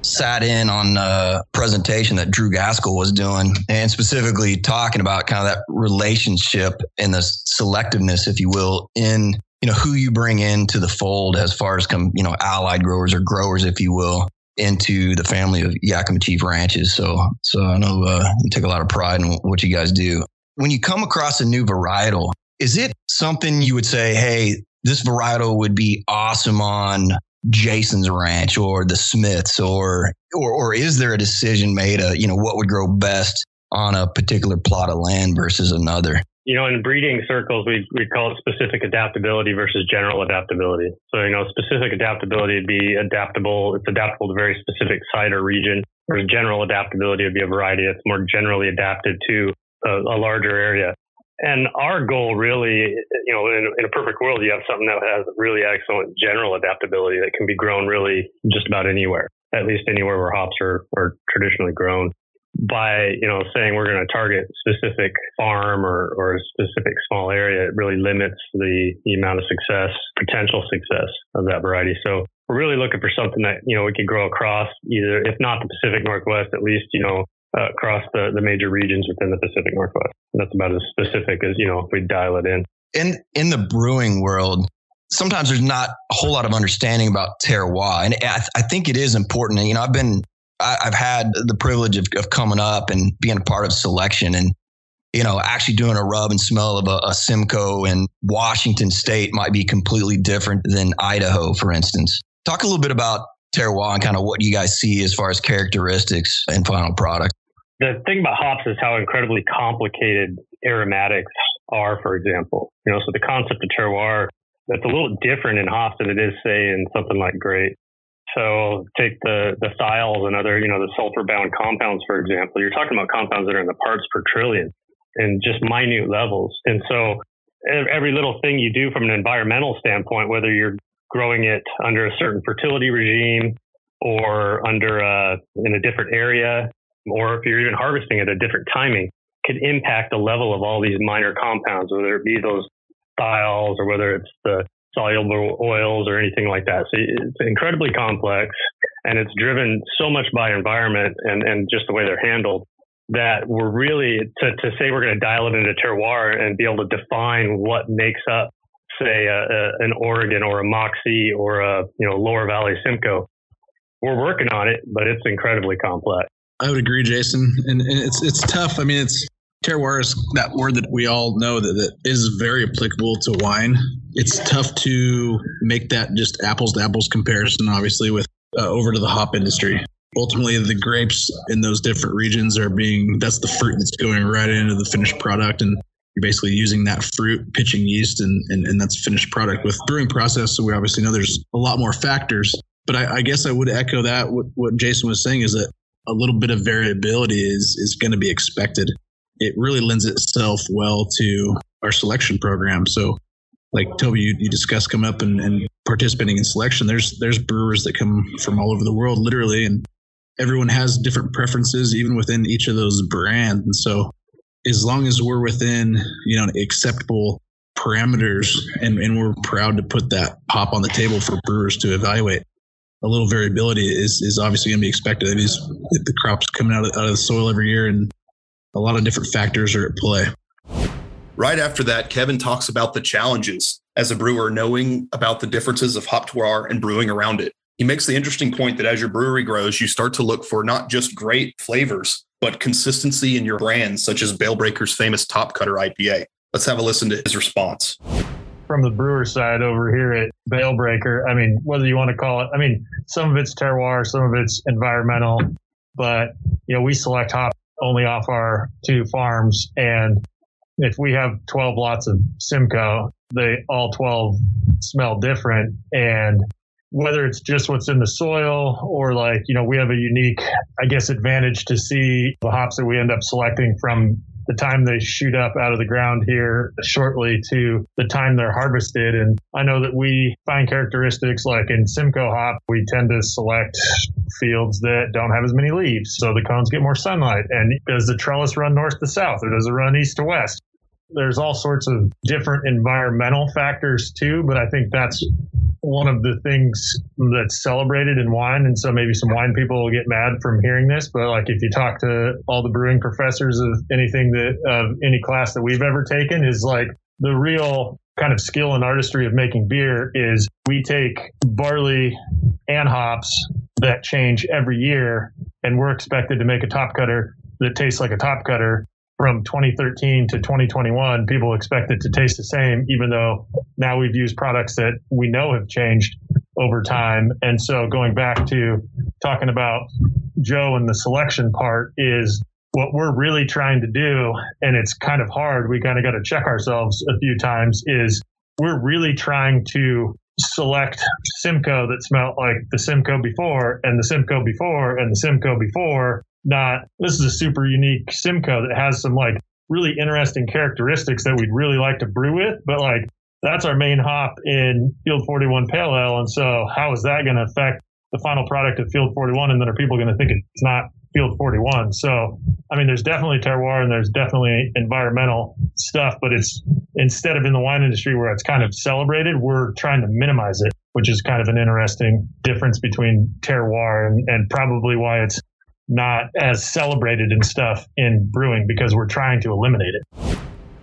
Sat in on a presentation that Drew Gaskell was doing and specifically talking about kind of that relationship and the selectiveness, if you will, in you know who you bring into the fold as far as come you know allied growers or growers, if you will, into the family of Yakima Chief Ranches. So so I know uh, you take a lot of pride in what you guys do. When you come across a new varietal, is it something you would say, hey, this varietal would be awesome on Jason's ranch or the Smiths or or or is there a decision made of, you know, what would grow best on a particular plot of land versus another? You know, in breeding circles, we we call it specific adaptability versus general adaptability. So, you know, specific adaptability would be adaptable. It's adaptable to very specific site or region. Whereas general adaptability would be a variety that's more generally adapted to a, a larger area. And our goal really, you know, in, in, a perfect world, you have something that has really excellent general adaptability that can be grown really just about anywhere, at least anywhere where hops are, are traditionally grown. By, you know, saying we're going to target specific farm or, or a specific small area, it really limits the, the amount of success, potential success of that variety. So we're really looking for something that, you know, we could grow across either, if not the Pacific Northwest, at least, you know, uh, across the, the major regions within the Pacific Northwest. That's about as specific as, you know, if we dial it in. in in the brewing world, sometimes there's not a whole lot of understanding about terroir, and I, I think it is important. You know, I've been I, have had the privilege of, of coming up and being a part of selection, and you know, actually doing a rub and smell of a, a Simcoe in Washington State might be completely different than Idaho, for instance. Talk a little bit about terroir and kind of what you guys see as far as characteristics and final product. The thing about hops is how incredibly complicated aromatics are, for example. You know, so the concept of terroir that's a little different in hops than it is, say, in something like grape. So take the the thiols and other, you know, the sulfur bound compounds, for example. You're talking about compounds that are in the parts per trillion and just minute levels. And so every little thing you do from an environmental standpoint, whether you're growing it under a certain fertility regime or under a, in a different area, or if you're even harvesting at a different timing, could impact the level of all these minor compounds, whether it be those thiols or whether it's the soluble oils or anything like that. So it's incredibly complex and it's driven so much by environment and, and just the way they're handled that we're really to, to say we're going to dial it into terroir and be able to define what makes up say a, a, an Oregon or a Moxee or a you know Lower Valley Simcoe. We're working on it, but it's incredibly complex. I would agree, Jason, and, and it's it's tough. I mean, it's terroir is that word that we all know that, that is very applicable to wine. It's tough to make that just apples to apples comparison, obviously, with uh, over to the hop industry. Ultimately, the grapes in those different regions are being that's the fruit that's going right into the finished product, and you're basically using that fruit, pitching yeast, and, and, and that's finished product. With brewing process, so we obviously know there's a lot more factors. But I, I guess I would echo that. What, what Jason was saying is that a little bit of variability is is going to be expected. It really lends itself well to our selection program. So, like Toby, you, you discussed coming up and, and participating in selection. There's there's brewers that come from all over the world, literally, and everyone has different preferences, even within each of those brands. And so, as long as we're within you know acceptable parameters and, and we're proud to put that hop on the table for brewers to evaluate a little variability is, is obviously going to be expected. I mean, the crops coming out of, out of the soil every year and a lot of different factors are at play. Right after that, Kevin talks about the challenges as a brewer, knowing about the differences of hop terroir and brewing around it. He makes the interesting point that as your brewery grows, you start to look for not just great flavors, but consistency in your brands, such as Bale Breaker's famous Top Cutter IPA. Let's have a listen to his response. From the brewer side over here at Bale Breaker. I mean, whether you want to call it, I mean, some of it's terroir, some of it's environmental, but you know, we select hop only off our two farms, and if we have 12 lots of Simcoe, they all 12 smell different, and whether it's just what's in the soil or like, you know, we have a unique, I guess, advantage to see the hops that we end up selecting from the time they shoot up out of the ground here shortly to the time they're harvested. And I know that we find characteristics like in Simcoe hop, we tend to select fields that don't have as many leaves. So the cones get more sunlight. And does the trellis run north to south or does it run east to west? There's all sorts of different environmental factors too, but I think that's one of the things that's celebrated in wine. And so maybe some wine people will get mad from hearing this, but like if you talk to all the brewing professors of anything that, of any class that we've ever taken is like the real kind of skill and artistry of making beer is we take barley and hops that change every year and we're expected to make a top cutter that tastes like a top cutter from 2013 to 2021, people expect it to taste the same, even though now we've used products that we know have changed over time. And so going back to talking about Joe and the selection part is what we're really trying to do. And it's kind of hard. We kind of got to check ourselves a few times is we're really trying to select Simcoe that smelled like the Simcoe before and the Simcoe before and the Simcoe before not this is a super unique Simcoe that has some like really interesting characteristics that we'd really like to brew with, but like that's our main hop in Field 41 Pale Ale. And so how is that going to affect the final product of Field 41? And then are people going to think it's not Field 41? So, I mean, there's definitely terroir and there's definitely environmental stuff, but it's instead of in the wine industry where it's kind of celebrated, we're trying to minimize it, which is kind of an interesting difference between terroir and, and probably why it's not as celebrated and stuff in brewing because we're trying to eliminate it.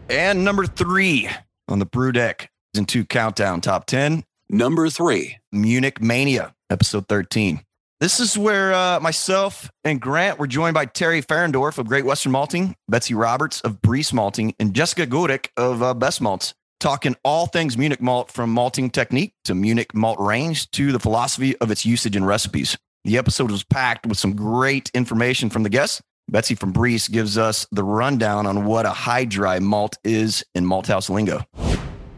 And number three, on the BrewDeck Season 2 Countdown Top 10. Number three. Munich Mania, episode 13. This is where uh, myself and Grant were joined by Terry Fahrendorf of Great Western Malting, Betsy Roberts of Briess Malting, and Jessica Gurek of uh, Best Malts, talking all things Munich malt from malting technique to Munich malt range to the philosophy of its usage in recipes. The episode was packed with some great information from the guests. Betsy from Briess gives us the rundown on what a high dry malt is in malthouse lingo.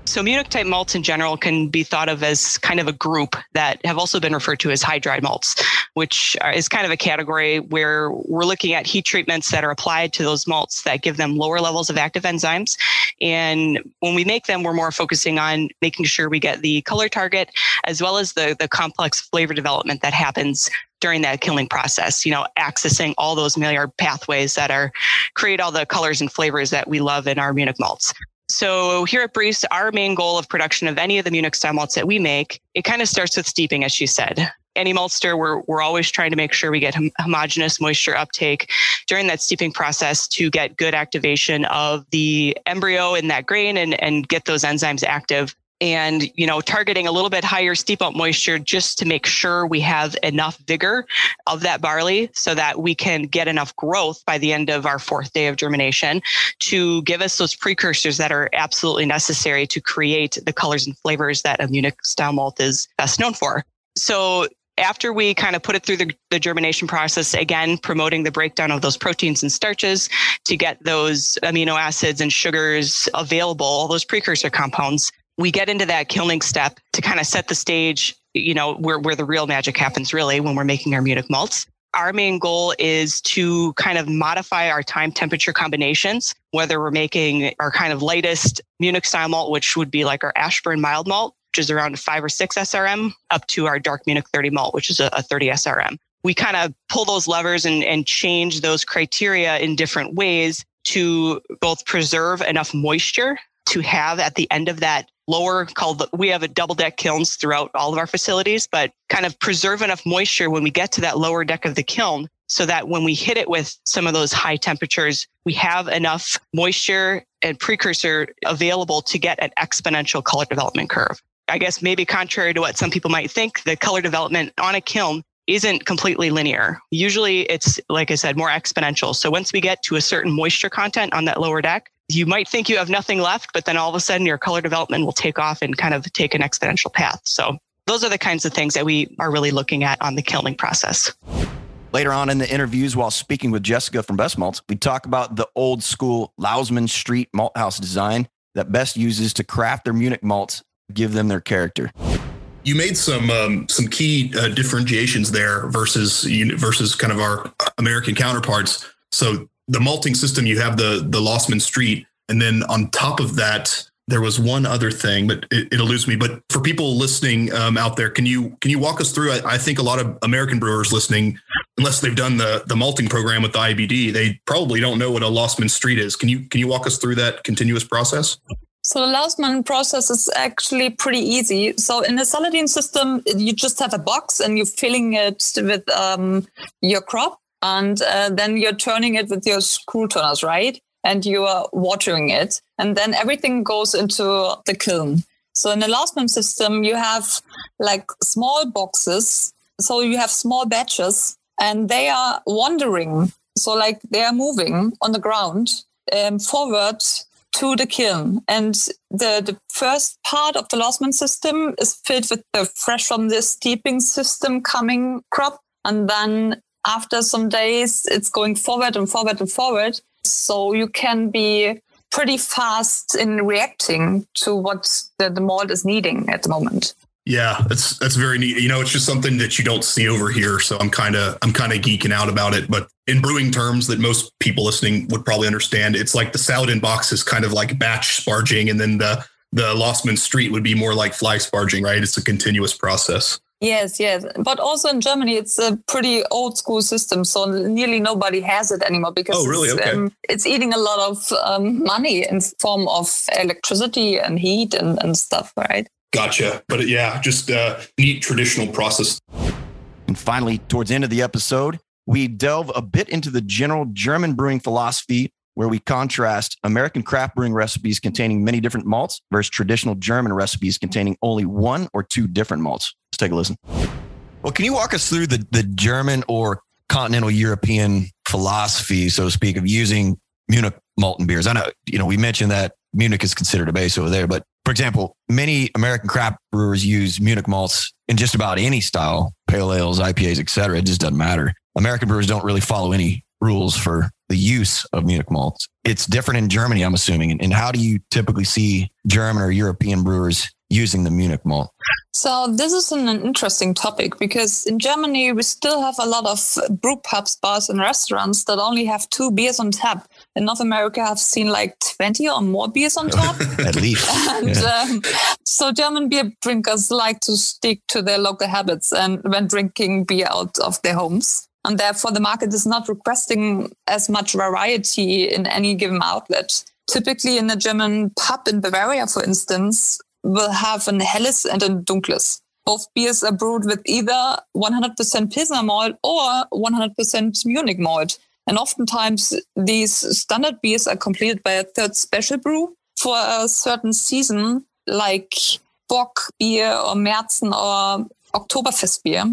So Munich type malts in general can be thought of as kind of a group that have also been referred to as high dry malts, which is kind of a category where we're looking at heat treatments that are applied to those malts that give them lower levels of active enzymes. And when we make them, we're more focusing on making sure we get the color target as well as the, the complex flavor development that happens during that kilning process, you know, accessing all those Maillard pathways that are create all the colors and flavors that we love in our Munich malts. So here at Briess, our main goal of production of any of the Munich style malts that we make, it kind of starts with steeping, as she said. Any maltster, we're, we're always trying to make sure we get hom- homogeneous moisture uptake during that steeping process to get good activation of the embryo in that grain and, and get those enzymes active and you know targeting a little bit higher steep up moisture just to make sure we have enough vigor of that barley so that we can get enough growth by the end of our fourth day of germination to give us those precursors that are absolutely necessary to create the colors and flavors that a Munich style malt is best known for. So after we kind of put it through the, the, germination process, again, promoting the breakdown of those proteins and starches to get those amino acids and sugars available, those precursor compounds, we get into that kilning step to kind of set the stage, you know, where, where the real magic happens really when we're making our Munich malts. Our main goal is to kind of modify our time temperature combinations, whether we're making our kind of lightest Munich style malt, which would be like our Ashburne mild malt, which is around five or six SRM, up to our dark Munich 30 malt, which is a, a 30 SRM. We kind of pull those levers and, and change those criteria in different ways to both preserve enough moisture to have at the end of that lower called we have a double deck kilns throughout all of our facilities but kind of preserve enough moisture when we get to that lower deck of the kiln so that when we hit it with some of those high temperatures we have enough moisture and precursor available to get an exponential color development curve i guess maybe contrary to what some people might think the color development on a kiln isn't completely linear. Usually it's, like I said, more exponential. So once we get to a certain moisture content on that lower deck, you might think you have nothing left, but then all of a sudden your color development will take off and kind of take an exponential path. So those are the kinds of things that we are really looking at on the kilning process. Later on in the interviews, while speaking with Jessica from Best Malts, we talk about the old school Lausmann Street malt house design that Best uses to craft their Munich malts, give them their character. You made some um, some key uh, differentiations there versus versus kind of our American counterparts. So the malting system, you have the the Lausmann Street, and then on top of that, there was one other thing, but it, it eludes me. But for people listening um, out there, can you can you walk us through? I, I, think a lot of American brewers listening, unless they've done the the malting program with the IBD, they probably don't know what a Lausmann Street is. Can you can you walk us through that continuous process? So the Lausmann process is actually pretty easy. So in the Saladin system, you just have a box and you're filling it with um, your crop and uh, then you're turning it with your screw turners, right? And you are watering it, and then everything goes into the kiln. So in the Lausmann system, you have like small boxes. So you have small batches, and they are wandering. So like they are moving on the ground um, forward to the kiln. And the, the first part of the Lausmann system is filled with the fresh from the steeping system coming crop. And then after some days, it's going forward and forward and forward. So you can be pretty fast in reacting to what the, the malt is needing at the moment. Yeah, that's that's very neat. You know, it's just something that you don't see over here. So I'm kind of I'm kind of geeking out about it. But in brewing terms that most people listening would probably understand, it's like the Saladin box is kind of like batch sparging, and then the the Lausmann Street would be more like fly sparging, right? It's a continuous process. Yes, yes. But also in Germany, it's a pretty old school system. So nearly nobody has it anymore because oh, really? it's, okay. um, it's eating a lot of um, money in form of electricity and heat and, and stuff, right? Gotcha. But yeah, just a neat traditional process. And finally, towards the end of the episode, we delve a bit into the general German brewing philosophy where we contrast American craft brewing recipes containing many different malts versus traditional German recipes containing only one or two different malts. Let's take a listen. Well, can you walk us through the, the German or continental European philosophy, so to speak, of using Munich malt and beers? I know, you know, we mentioned that Munich is considered a base over there, but for example, many American craft brewers use Munich malts in just about any style, pale ales, IPAs, etc. It just doesn't matter. American brewers don't really follow any rules for the use of Munich malts. It's different in Germany, I'm assuming. And how do you typically see German or European brewers using the Munich malt? So this is an interesting topic because in Germany we still have a lot of brew pubs, bars, and restaurants that only have two beers on tap. In North America, I've seen like twenty or more beers on tap. (laughs) At least. (laughs) and Yeah. um, so German beer drinkers like to stick to their local habits and when drinking beer out of their homes. And therefore, the market is not requesting as much variety in any given outlet. Typically, in a German pub in Bavaria, for instance, will have an Helles and a Dunkles. Both beers are brewed with either 100% Pilsner malt or 100% Munich malt. And oftentimes, these standard beers are completed by a third special brew for a certain season, like Bock beer or Märzen or Oktoberfest beer.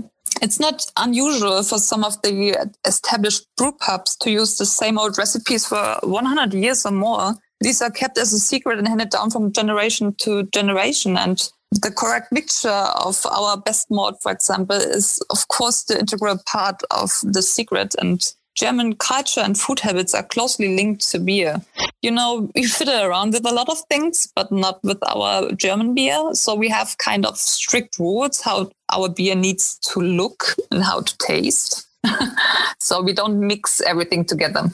It's not unusual for some of the established brew pubs to use the same old recipes for 100 years or more. These are kept as a secret and handed down from generation to generation. And the correct mixture of our best malt, for example, is of course the integral part of the secret. And German culture and food habits are closely linked to beer. You know, we fiddle around with a lot of things, but not with our German beer. So we have kind of strict rules how our beer needs to look and how to taste. (laughs) so we don't mix everything together.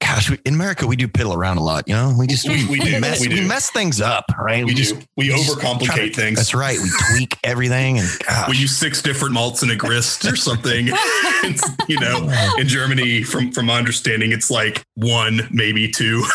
Gosh, we, in America, we do piddle around a lot. You know, we just We- we do. mess, We do. mess things up, right? We just do. We overcomplicate to- things. That's right. We tweak (laughs) everything, and gosh. we use six different malts in a grist or something. (laughs) You know, in Germany, from from my understanding, it's like one, maybe two. (laughs)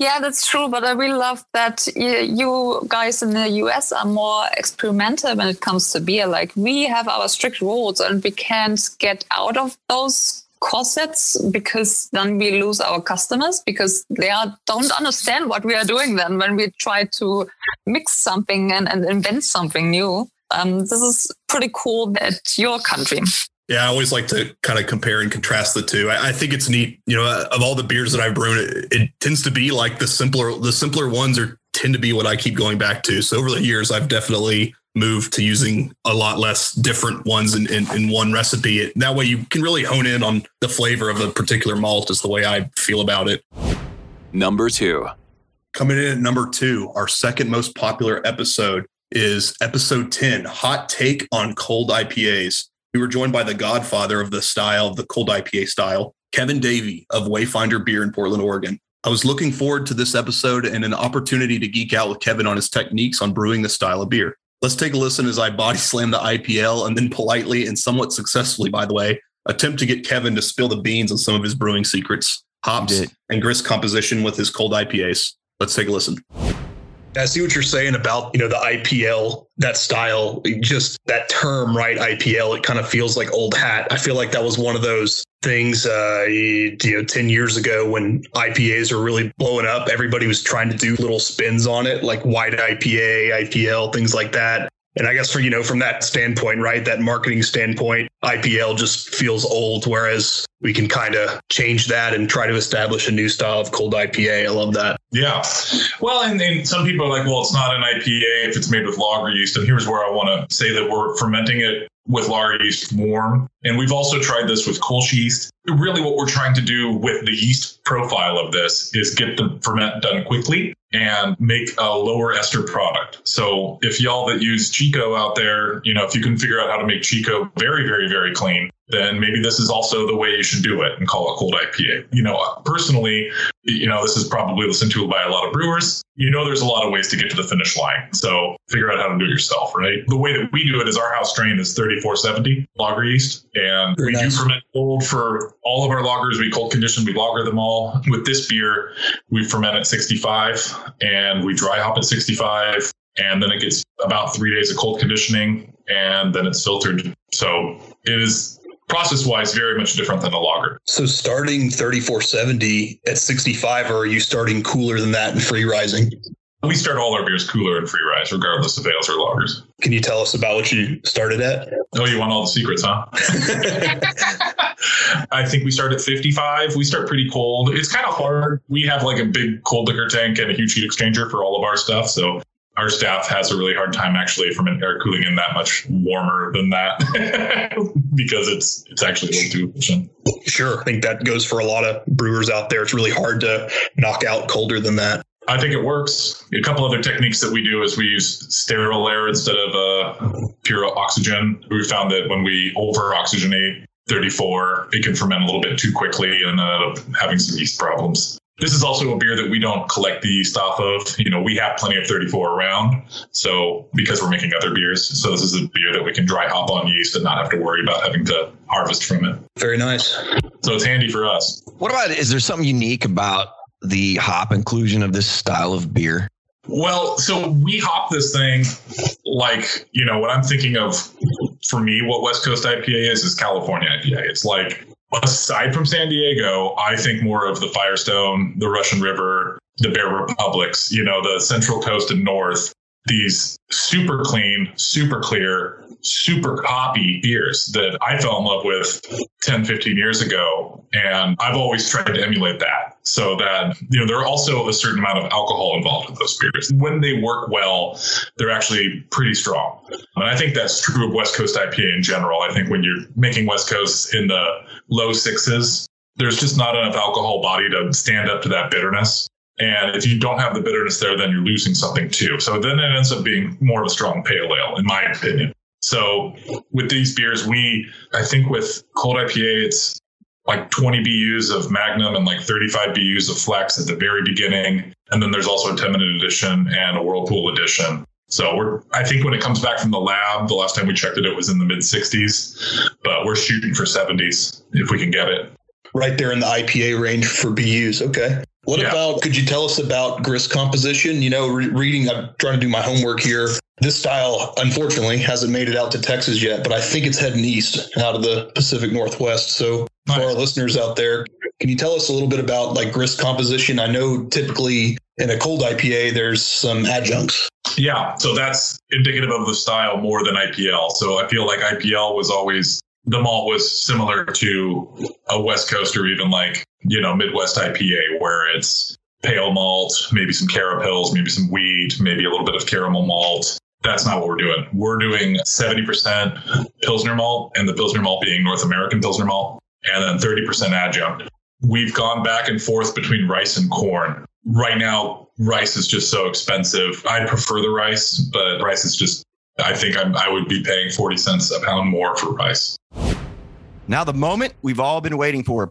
Yeah, that's true. But I really love that you guys in the US are more experimental when it comes to beer. Like we have our strict rules and we can't get out of those corsets because then we lose our customers because they are, don't understand what we are doing then when we try to mix something and, and invent something new. Um, this is pretty cool at your country. Yeah, I always like to kind of compare and contrast the two. I, I think it's neat. You know, uh, of all the beers that I've brewed, it, it tends to be like the simpler, the simpler ones are tend to be what I keep going back to. So over the years, I've definitely moved to using a lot less different ones in, in, in one recipe. It, that way, you can really hone in on the flavor of a particular malt. Is the way I feel about it. Number two. Coming in at number two, our second most popular episode is episode 10 Hot Take on Cold IPAs. We were joined by the godfather of the style, the cold IPA style, Kevin Davey of Wayfinder Beer in Portland, Oregon. I was looking forward to this episode and an opportunity to geek out with Kevin on his techniques on brewing this style of beer. Let's take a listen as I body slam the IPL and then politely and somewhat successfully, by the way, attempt to get Kevin to spill the beans on some of his brewing secrets, hops, and grist composition with his cold IPAs. Let's take a listen. I see what you're saying about, you know, the IPL, that style, just that term, right? IPL, it kind of feels like old hat. I feel like that was one of those things, uh, you know, 10 years ago when IPAs were really blowing up. Everybody was trying to do little spins on it, like white IPA, IPL, things like that. And I guess for, you know, from that standpoint, right, that marketing standpoint, IPL just feels old, whereas we can kind of change that and try to establish a new style of cold IPA. I love that. Yeah. Well, and, and some people are like, well, it's not an IPA if it's made with lager yeast. And here's where I want to say that we're fermenting it with lager yeast warm. And we've also tried this with Kolsch yeast. Really, what we're trying to do with the yeast profile of this is get the ferment done quickly and make a lower ester product. So if y'all that use Chico out there, you know, if you can figure out how to make Chico very, very, very clean, then maybe this is also the way you should do it and call it cold IPA. You know, personally, you know, this is probably listened to by a lot of brewers. You know, there's a lot of ways to get to the finish line. So figure out how to do it yourself, right? The way that we do it is our house strain is 3470 lager yeast. And we do ferment cold for all of our lagers. We cold condition, we lager them all. With this beer, we ferment at 65 and we dry hop at 65. And then it gets about three days of cold conditioning and then it's filtered. So it is process wise, very much different than a lager. So starting 3470 at 65, or are you starting cooler than that and free rising? We start all our beers cooler and free rise, regardless of ales or lagers. Can you tell us about what you started at? Oh, you want all the secrets, huh? (laughs) (laughs) I think we start at 55. We start pretty cold. It's kind of hard. We have like a big cold liquor tank and a huge heat exchanger for all of our stuff. So our staff has a really hard time actually from an air cooling in that much warmer than that (laughs) because it's it's actually a little too efficient. Sure. I think that goes for a lot of brewers out there. It's really hard to knock out colder than that. I think it works. A couple other techniques that we do is we use sterile air instead of uh, pure oxygen. We found that when we over oxygenate 34, it can ferment a little bit too quickly and end up having some yeast problems. This is also a beer that we don't collect the yeast off of. You know, we have plenty of 34 around. So because we're making other beers, so this is a beer that we can dry hop on yeast and not have to worry about having to harvest from it. Very nice. So it's handy for us. What about is there something unique about the hop inclusion of this style of beer? Well, so we hop this thing like, you know, what I'm thinking of for me, what West Coast IPA is, is California IPA. It's like, aside from San Diego, I think more of the Firestone, the Russian River, the Bear Republics, you know, the Central Coast and North, these super clean, super clear, super hoppy beers that I fell in love with 10, 15 years ago. And I've always tried to emulate that so that, you know, there are also a certain amount of alcohol involved with those beers. When they work well, they're actually pretty strong. And I think that's true of West Coast IPA in general. I think when you're making West Coast in the low sixes, there's just not enough alcohol body to stand up to that bitterness. And if you don't have the bitterness there, then you're losing something too. So then it ends up being more of a strong pale ale, in my opinion. So with these beers, we, I think with cold IPA, it's like 20 BUs of Magnum and like 35 BUs of Flex at the very beginning. And then there's also a 10 minute edition and a Whirlpool edition. So we're, I think when it comes back from the lab, the last time we checked it, it was in the mid 60s, but we're shooting for 70s if we can get it. Right there in the IPA range for BUs. Okay. What yeah. about, could you tell us about grist composition? You know, re- reading, I'm trying to do my homework here. This style, unfortunately, hasn't made it out to Texas yet, but I think it's heading east out of the Pacific Northwest. So, nice. for our listeners out there, can you tell us a little bit about like grist composition? I know typically in a cold IPA, there's some adjuncts. Yeah, so that's indicative of the style more than IPL. So I feel like IPL was always the malt was similar to a West Coast or even like, you know, Midwest IPA, where it's pale malt, maybe some carapils, maybe some wheat, maybe a little bit of caramel malt. That's not what we're doing. We're doing 70% Pilsner malt, and the Pilsner malt being North American Pilsner malt, and then 30% adjunct. We've gone back and forth between rice and corn. Right now, rice is just so expensive. I'd prefer the rice, but rice is just, I think I'm, I would be paying 40 cents a pound more for rice. Now, the moment we've all been waiting for.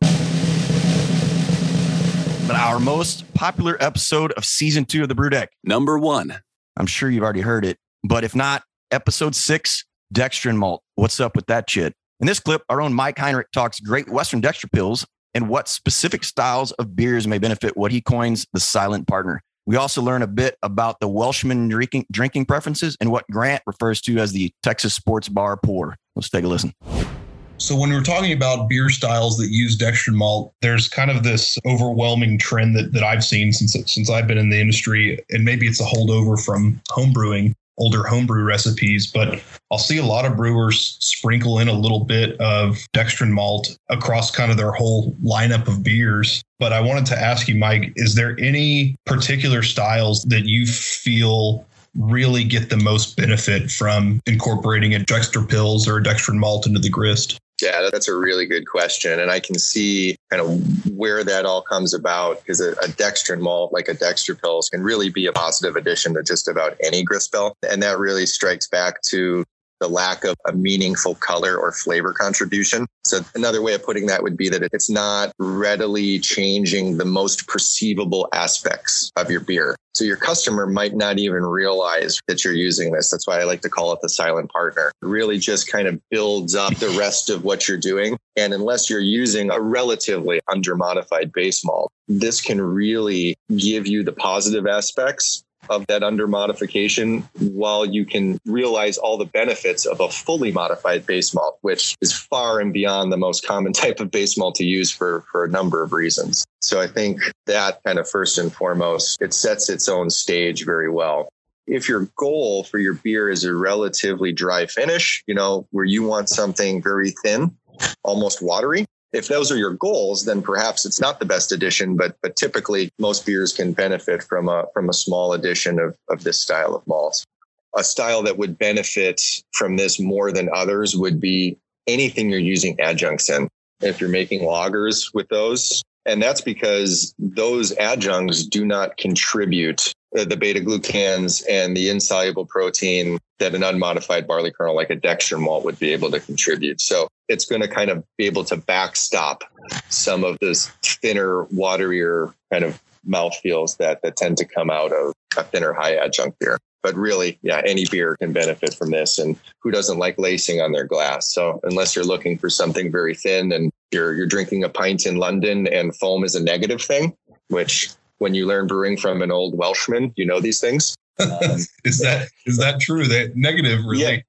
But our most popular episode of season two of the BrewDeck. Number one. I'm sure you've already heard it, but if not, episode six, Dextrin Malt. What's up with that shit? In this clip, our own Mike Heinrich talks great Western Dextr pills and what specific styles of beers may benefit what he coins the silent partner. We also learn a bit about the Welshman drinking, drinking preferences and what Grant refers to as the Texas sports bar pour. Let's take a listen. So when we're talking about beer styles that use dextrin malt, there's kind of this overwhelming trend that, that I've seen since since I've been in the industry, and maybe it's a holdover from homebrewing, older homebrew recipes, but I'll see a lot of brewers sprinkle in a little bit of dextrin malt across kind of their whole lineup of beers. But I wanted to ask you, Mike, is there any particular styles that you feel really get the most benefit from incorporating a dexter pills or a dextrin malt into the grist? Yeah, that's a really good question. And I can see kind of where that all comes about because a, a dextrin malt, like a dexter pills, can really be a positive addition to just about any grist bill. And that really strikes back to the lack of a meaningful color or flavor contribution. So another way of putting that would be that it's not readily changing the most perceivable aspects of your beer. So your customer might not even realize that you're using this. That's why I like to call it the silent partner. It really just kind of builds up the rest of what you're doing. And unless you're using a relatively undermodified base malt, this can really give you the positive aspects of that under modification while you can realize all the benefits of a fully modified base malt, which is far and beyond the most common (laughs) type of base malt to use for, for a number of reasons. So I think that kind of first and foremost, it sets its own stage very well if your goal for your beer is a relatively dry finish, you know, where you want something very thin, almost watery, if those are your goals, then perhaps it's not the best addition, but but typically most beers can benefit from a from a small addition of, of this style of malts. A style that would benefit from this more than others would be anything you're using adjuncts in. If you're making lagers with those, and that's because those adjuncts do not contribute the beta glucans and the insoluble protein that an unmodified barley kernel like a dextrin malt would be able to contribute. So it's going to kind of be able to backstop some of those thinner, waterier kind of mouthfeels that, that tend to come out of a thinner high adjunct beer. But really, yeah, any beer can benefit from this. And who doesn't like lacing on their glass? So unless you're looking for something very thin and you're you're drinking a pint in London and foam is a negative thing, which when you learn brewing from an old Welshman, you know these things. Um, (laughs) is that is that true? That negative really? Yeah,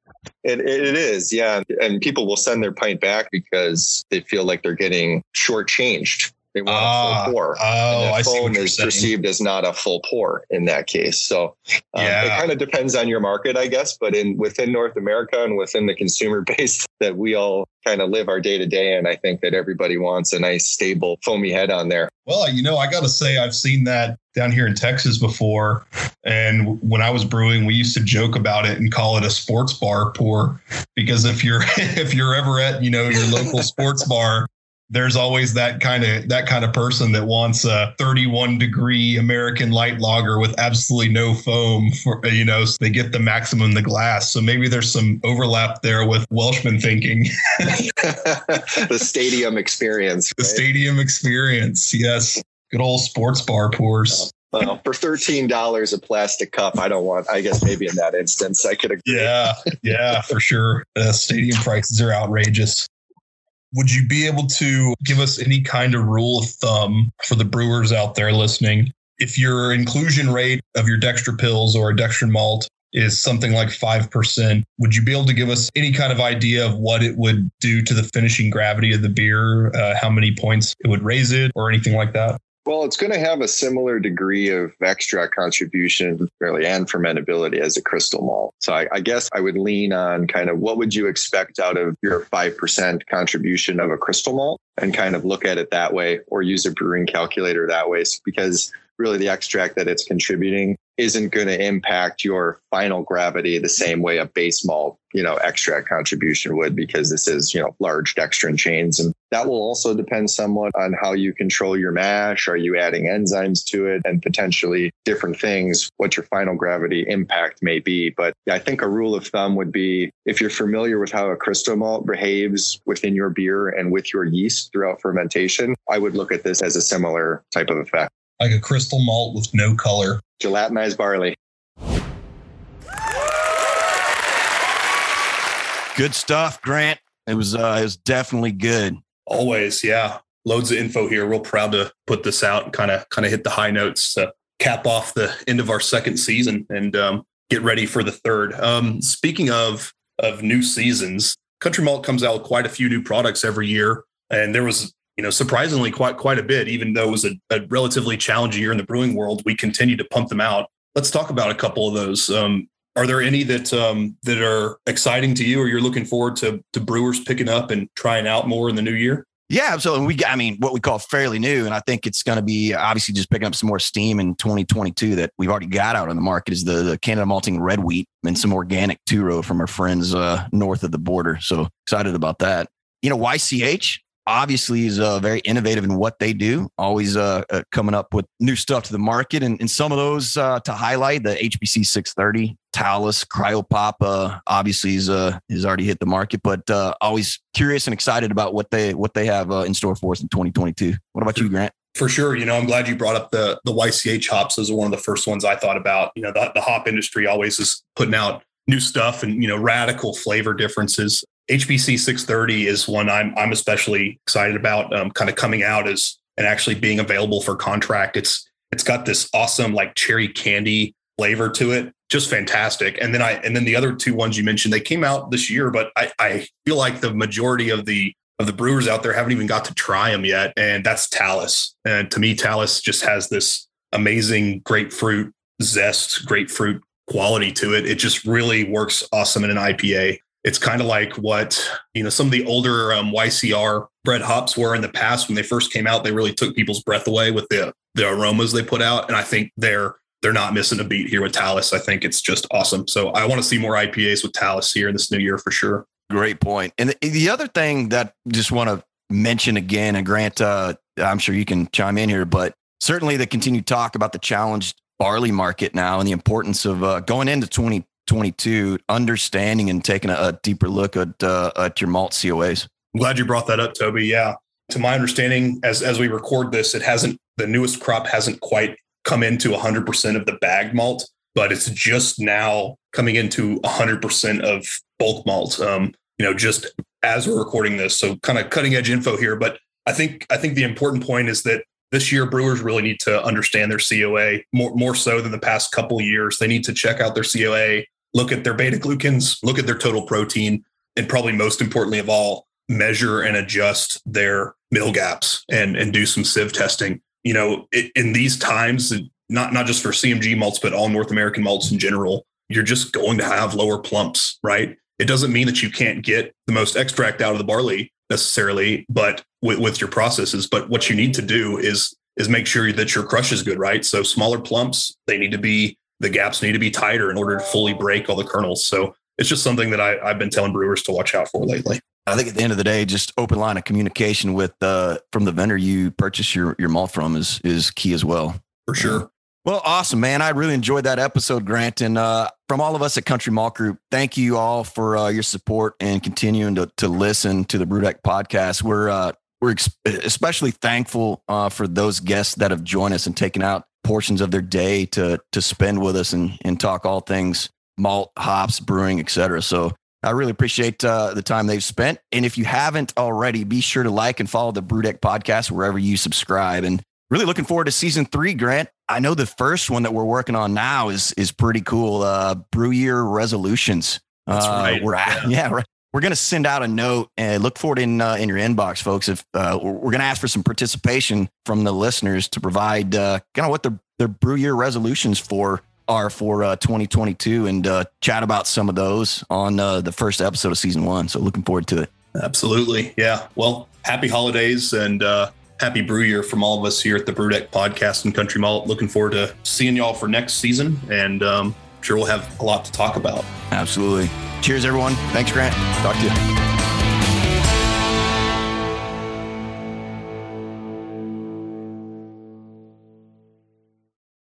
it, it is, yeah. And people will send their pint back because they feel like they're getting shortchanged. They want ah, a full pour. Oh, I see foam is perceived as not a full pour in that case. So um, yeah. it kind of depends on your market, I guess. But in within North America and within the consumer (laughs) base that we all kind of live our day to day and I think that everybody wants a nice, stable, foamy head on there. Well, you know, I got to say, I've seen that down here in Texas before. And when I was brewing, we used to joke about it and call it a sports bar pour because if you're (laughs) if you're ever at you know your local (laughs) sports bar there's always that kind of that kind of person that wants a 31 degree American light lager with absolutely no foam for you know so they get the maximum in the glass. So maybe there's some overlap there with Welshman thinking. (laughs) the stadium experience. The stadium experience. Yes. Good old sports bar pours. Well, for thirteen dollars a plastic cup, I don't want. I guess maybe in that instance, I could agree. Yeah, yeah, for sure. The stadium prices are outrageous would you be able to give us any kind of rule of thumb for the brewers out there listening? If your inclusion rate of your dextr pills or a dextrin malt is something like 5%, would you be able to give us any kind of idea of what it would do to the finishing gravity of the beer, uh, how many points it would raise it, or anything like that? Well, it's going to have a similar degree of extract contribution, really, and fermentability as a crystal malt. So I, I, guess I would lean on kind of what would you expect out of your 5% contribution of a crystal malt and kind of look at it that way or use a brewing calculator that way because really the extract that it's contributing isn't going to impact your final gravity the same way a base malt, you know, extract contribution would because this is, you know, large dextrin chains. And that will also depend somewhat on how you control your mash. Are you adding enzymes to it and potentially different things, what your final gravity impact may be. But I think a rule of thumb would be if you're familiar with how a crystal malt behaves within your beer and with your yeast throughout fermentation, I would look at this as a similar type of effect like a crystal malt with no color. Gelatinized barley. Good stuff, Grant. It was uh, it was definitely good. Always, yeah. Loads of info here. Real proud to put this out and kind of kind of hit the high notes to cap off the end of our second season and um, get ready for the third. Um, speaking of of new seasons, Country Malt comes out with quite a few new products every year, and there was you know, surprisingly quite quite a bit. Even though it was a, a, relatively challenging year in the brewing world, we continue to pump them out. Let's talk about a couple of those. Um, are there any that um, that are exciting to you, or you're looking forward to to brewers picking up and trying out more in the new year? Yeah, absolutely. We, I mean, what we call fairly new, and I think it's going to be obviously just picking up some more steam in 2022 that we've already got out on the market is the, the Canada malting red wheat and some organic two row from our friends uh, north of the border. So excited about that. You know, YCH, obviously is uh, very innovative in what they do, always uh, uh, coming up with new stuff to the market. And, and some of those uh, to highlight the HBC 630, Talus, Cryopop, uh, obviously is, uh, is already hit the market, but always curious and excited about what they what they have in store for us in 2022. What about you, Grant? For sure. You know, I'm glad you brought up the the YCH hops. Those are one of the first ones I thought about. You know, the, the hop industry always is putting out new stuff and you know radical flavor differences HBC 630 is one I'm I'm especially excited about, um, kind of coming out as and actually being available for contract. It's it's got this awesome like cherry candy flavor to it. Just fantastic. And then I and then the other two ones you mentioned, they came out this year, but I, I feel like the majority of the of the brewers out there haven't even got to try them yet. And that's Talus. And to me, Talus just has this amazing grapefruit zest, grapefruit quality to it. It just really works awesome in an IPA. It's kind of like what you know some of the older um, YCH bred hops were in the past when they first came out. They really took people's breath away with the the aromas they put out, and I think they're they're not missing a beat here with Talus. I think it's just awesome. So I want to see more IPAs with Talus here in this new year for sure. Great point. And the, the other thing that just want to mention again, and Grant, uh, I'm sure you can chime in here, but certainly the continued talk about the challenged barley market now and the importance of uh, going into 2022, understanding and taking a, a deeper look at uh, at your malt COAs. I'm glad you brought that up, Toby. Yeah, to my understanding, as as we record this, it hasn't the newest crop hasn't quite come into 100% of the bagged malt, but it's just now coming into 100% of bulk malt. Um, you know, just as we're recording this, so kind of cutting edge info here. But I think I think the important point is that this year brewers really need to understand their COA more more so than the past couple years. They need to check out their COA, look at their beta glucans, look at their total protein, and probably most importantly of all, measure and adjust their mill gaps and and do some sieve testing. You know, it, in these times, not not just for CMG malts, but all North American malts in general, you're just going to have lower plumps, right? It doesn't mean that you can't get the most extract out of the barley necessarily, but with, with your processes. But what you need to do is is make sure that your crush is good, right? So smaller plumps, they need to be the gaps need to be tighter in order to fully break all the kernels. So it's just something that I, I've been telling brewers to watch out for lately. I think at the end of the day, just open line of communication with uh, from the vendor you purchase your your malt from is is key as well. For sure. Well, awesome, man. I really enjoyed that episode, Grant. And uh, from all of us at Country Malt Group, thank you all for uh, your support and continuing to, to listen to the BrewDeck podcast. We're uh, we're ex- especially thankful uh, for those guests that have joined us and taken out portions of their day to to spend with us and and talk all things malt, hops, brewing, etc. So I really appreciate uh, the time they've spent. And if you haven't already, be sure to like and follow the BrewDeck podcast wherever you subscribe. And really looking forward to season three, Grant. I know the first one that we're working on now is is pretty cool. Uh, brew year resolutions. That's uh, right. We're at, yeah. (laughs) right. We're going to send out a note and look for it in uh, in your inbox, folks. If uh, we're going to ask for some participation from the listeners to provide uh, kind of what their their brew year resolutions for are for uh, 2022 and uh, chat about some of those on uh, the first episode of season one. So looking forward to it. Absolutely. Yeah. Well, happy holidays and happy brew year from all of us here at the BrewDeck podcast and Country Malt. Looking forward to seeing y'all for next season. And um, sure we'll have a lot to talk about. Absolutely. Cheers, everyone. Thanks, Grant. Talk to you.